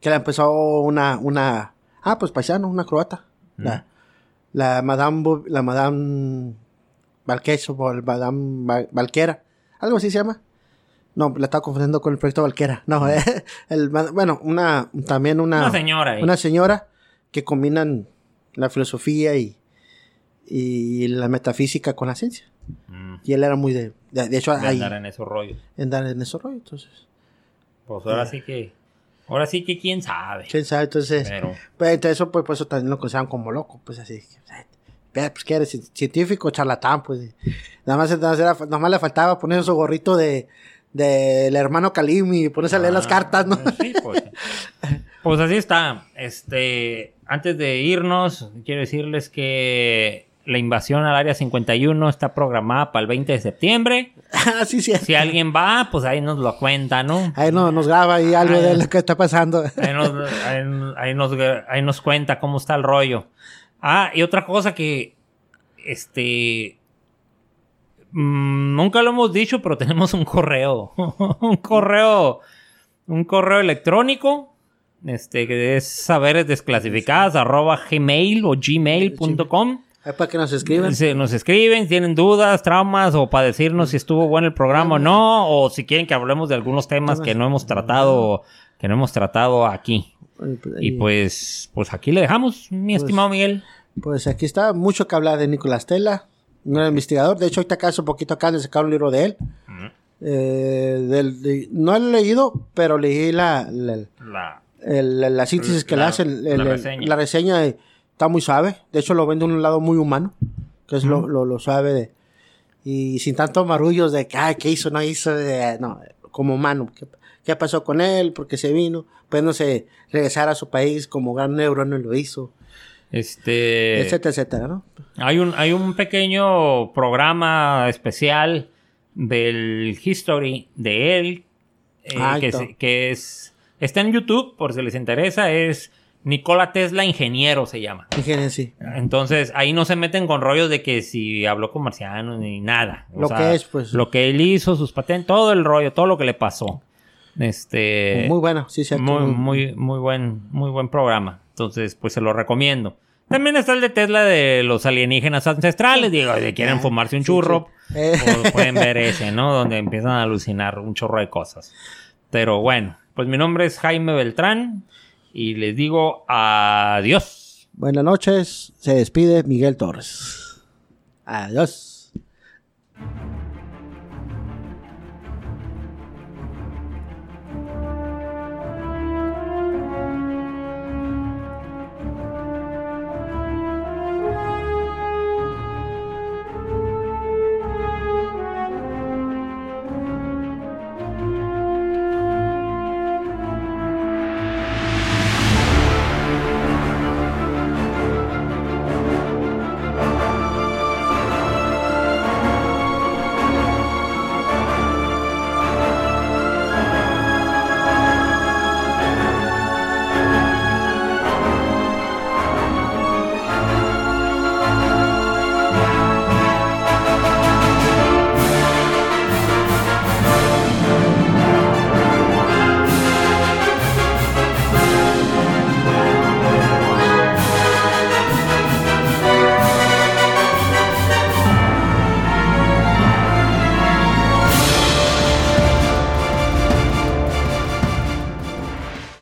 Que la empezó una, una, ah, pues paisano, una croata. La, la Madame, la Madame Valqueso, Madame Valquera, algo así se llama. No, la estaba confundiendo con el proyecto Valquera. No, el, bueno, una, también una, una señora. Una señora que combinan la filosofía y, y la metafísica con la ciencia. Mm. Y él era muy de... De, hecho, de andar en esos rollos. Andar en esos rollos, entonces... Pues ahora sí que... Ahora sí que quién sabe. Quién sabe, entonces... Pero... Pues, entonces eso, pues, pues, eso también lo consideran como loco, pues así... Pues que eres científico, charlatán, pues. Nada más, nada más, le faltaba poner su gorrito de del hermano Kalim y ponerse a leer las ah, cartas, ¿no? Sí, pues. pues así está. Este, antes de irnos, quiero decirles que la invasión al área 51 está programada para el 20 de septiembre. Ah, sí, sí. Si alguien va, pues ahí nos lo cuenta, ¿no? Ahí no, nos graba ahí algo de lo que está pasando. Ahí nos, ahí, nos, ahí nos cuenta cómo está el rollo. Ah, y otra cosa que, este, mm, nunca lo hemos dicho, pero tenemos un correo, un correo, un correo electrónico este, que es saberes desclasificadas, arroba gmail o gmail.com. para que nos escriban. nos escriben, tienen dudas, traumas o para decirnos si estuvo bueno el programa o no, o si quieren que hablemos de algunos temas que no hemos tratado, que no hemos tratado aquí. Pues, y pues, pues aquí le dejamos, mi pues, estimado Miguel. Pues aquí está mucho que hablar de Nicolás Tela, un gran investigador. De hecho, ahorita acá hace un poquito acá le sacaron un libro de él. Eh, no he leído, pero leí la, la la síntesis que le hacen, la, reseña. está muy suave. De hecho, lo vende en un lado muy humano, que es lo, lo, suave de. Y sin tantos marullos de que, ¿qué hizo? No hizo. no, como humano. ¿qué, pasó con él? ¿Por qué se vino? Pues no sé, regresar a su país como gran neurona lo hizo. Este. Etcétera, etcétera, ¿no? Hay un, hay un pequeño programa especial del History de él. Eh, ah, que, que es Está en YouTube, por si les interesa, es Nikola Tesla Ingeniero se llama. Ingeniero, sí. Entonces, ahí no se meten con rollos de que si habló con marcianos ni nada. lo que es, pues. Lo que él hizo, sus patentes, todo el rollo, todo lo que le pasó. Este. Muy bueno, sí, sí. Muy, muy, muy buen, muy buen programa. Entonces, pues se lo recomiendo. También está el de Tesla de los alienígenas ancestrales. Digo, si quieren ah, fumarse un churro, pues pueden ver ese, ¿no? Donde empiezan a alucinar un chorro de cosas. Pero bueno, pues mi nombre es Jaime Beltrán y les digo adiós. Buenas noches, se despide Miguel Torres. Adiós.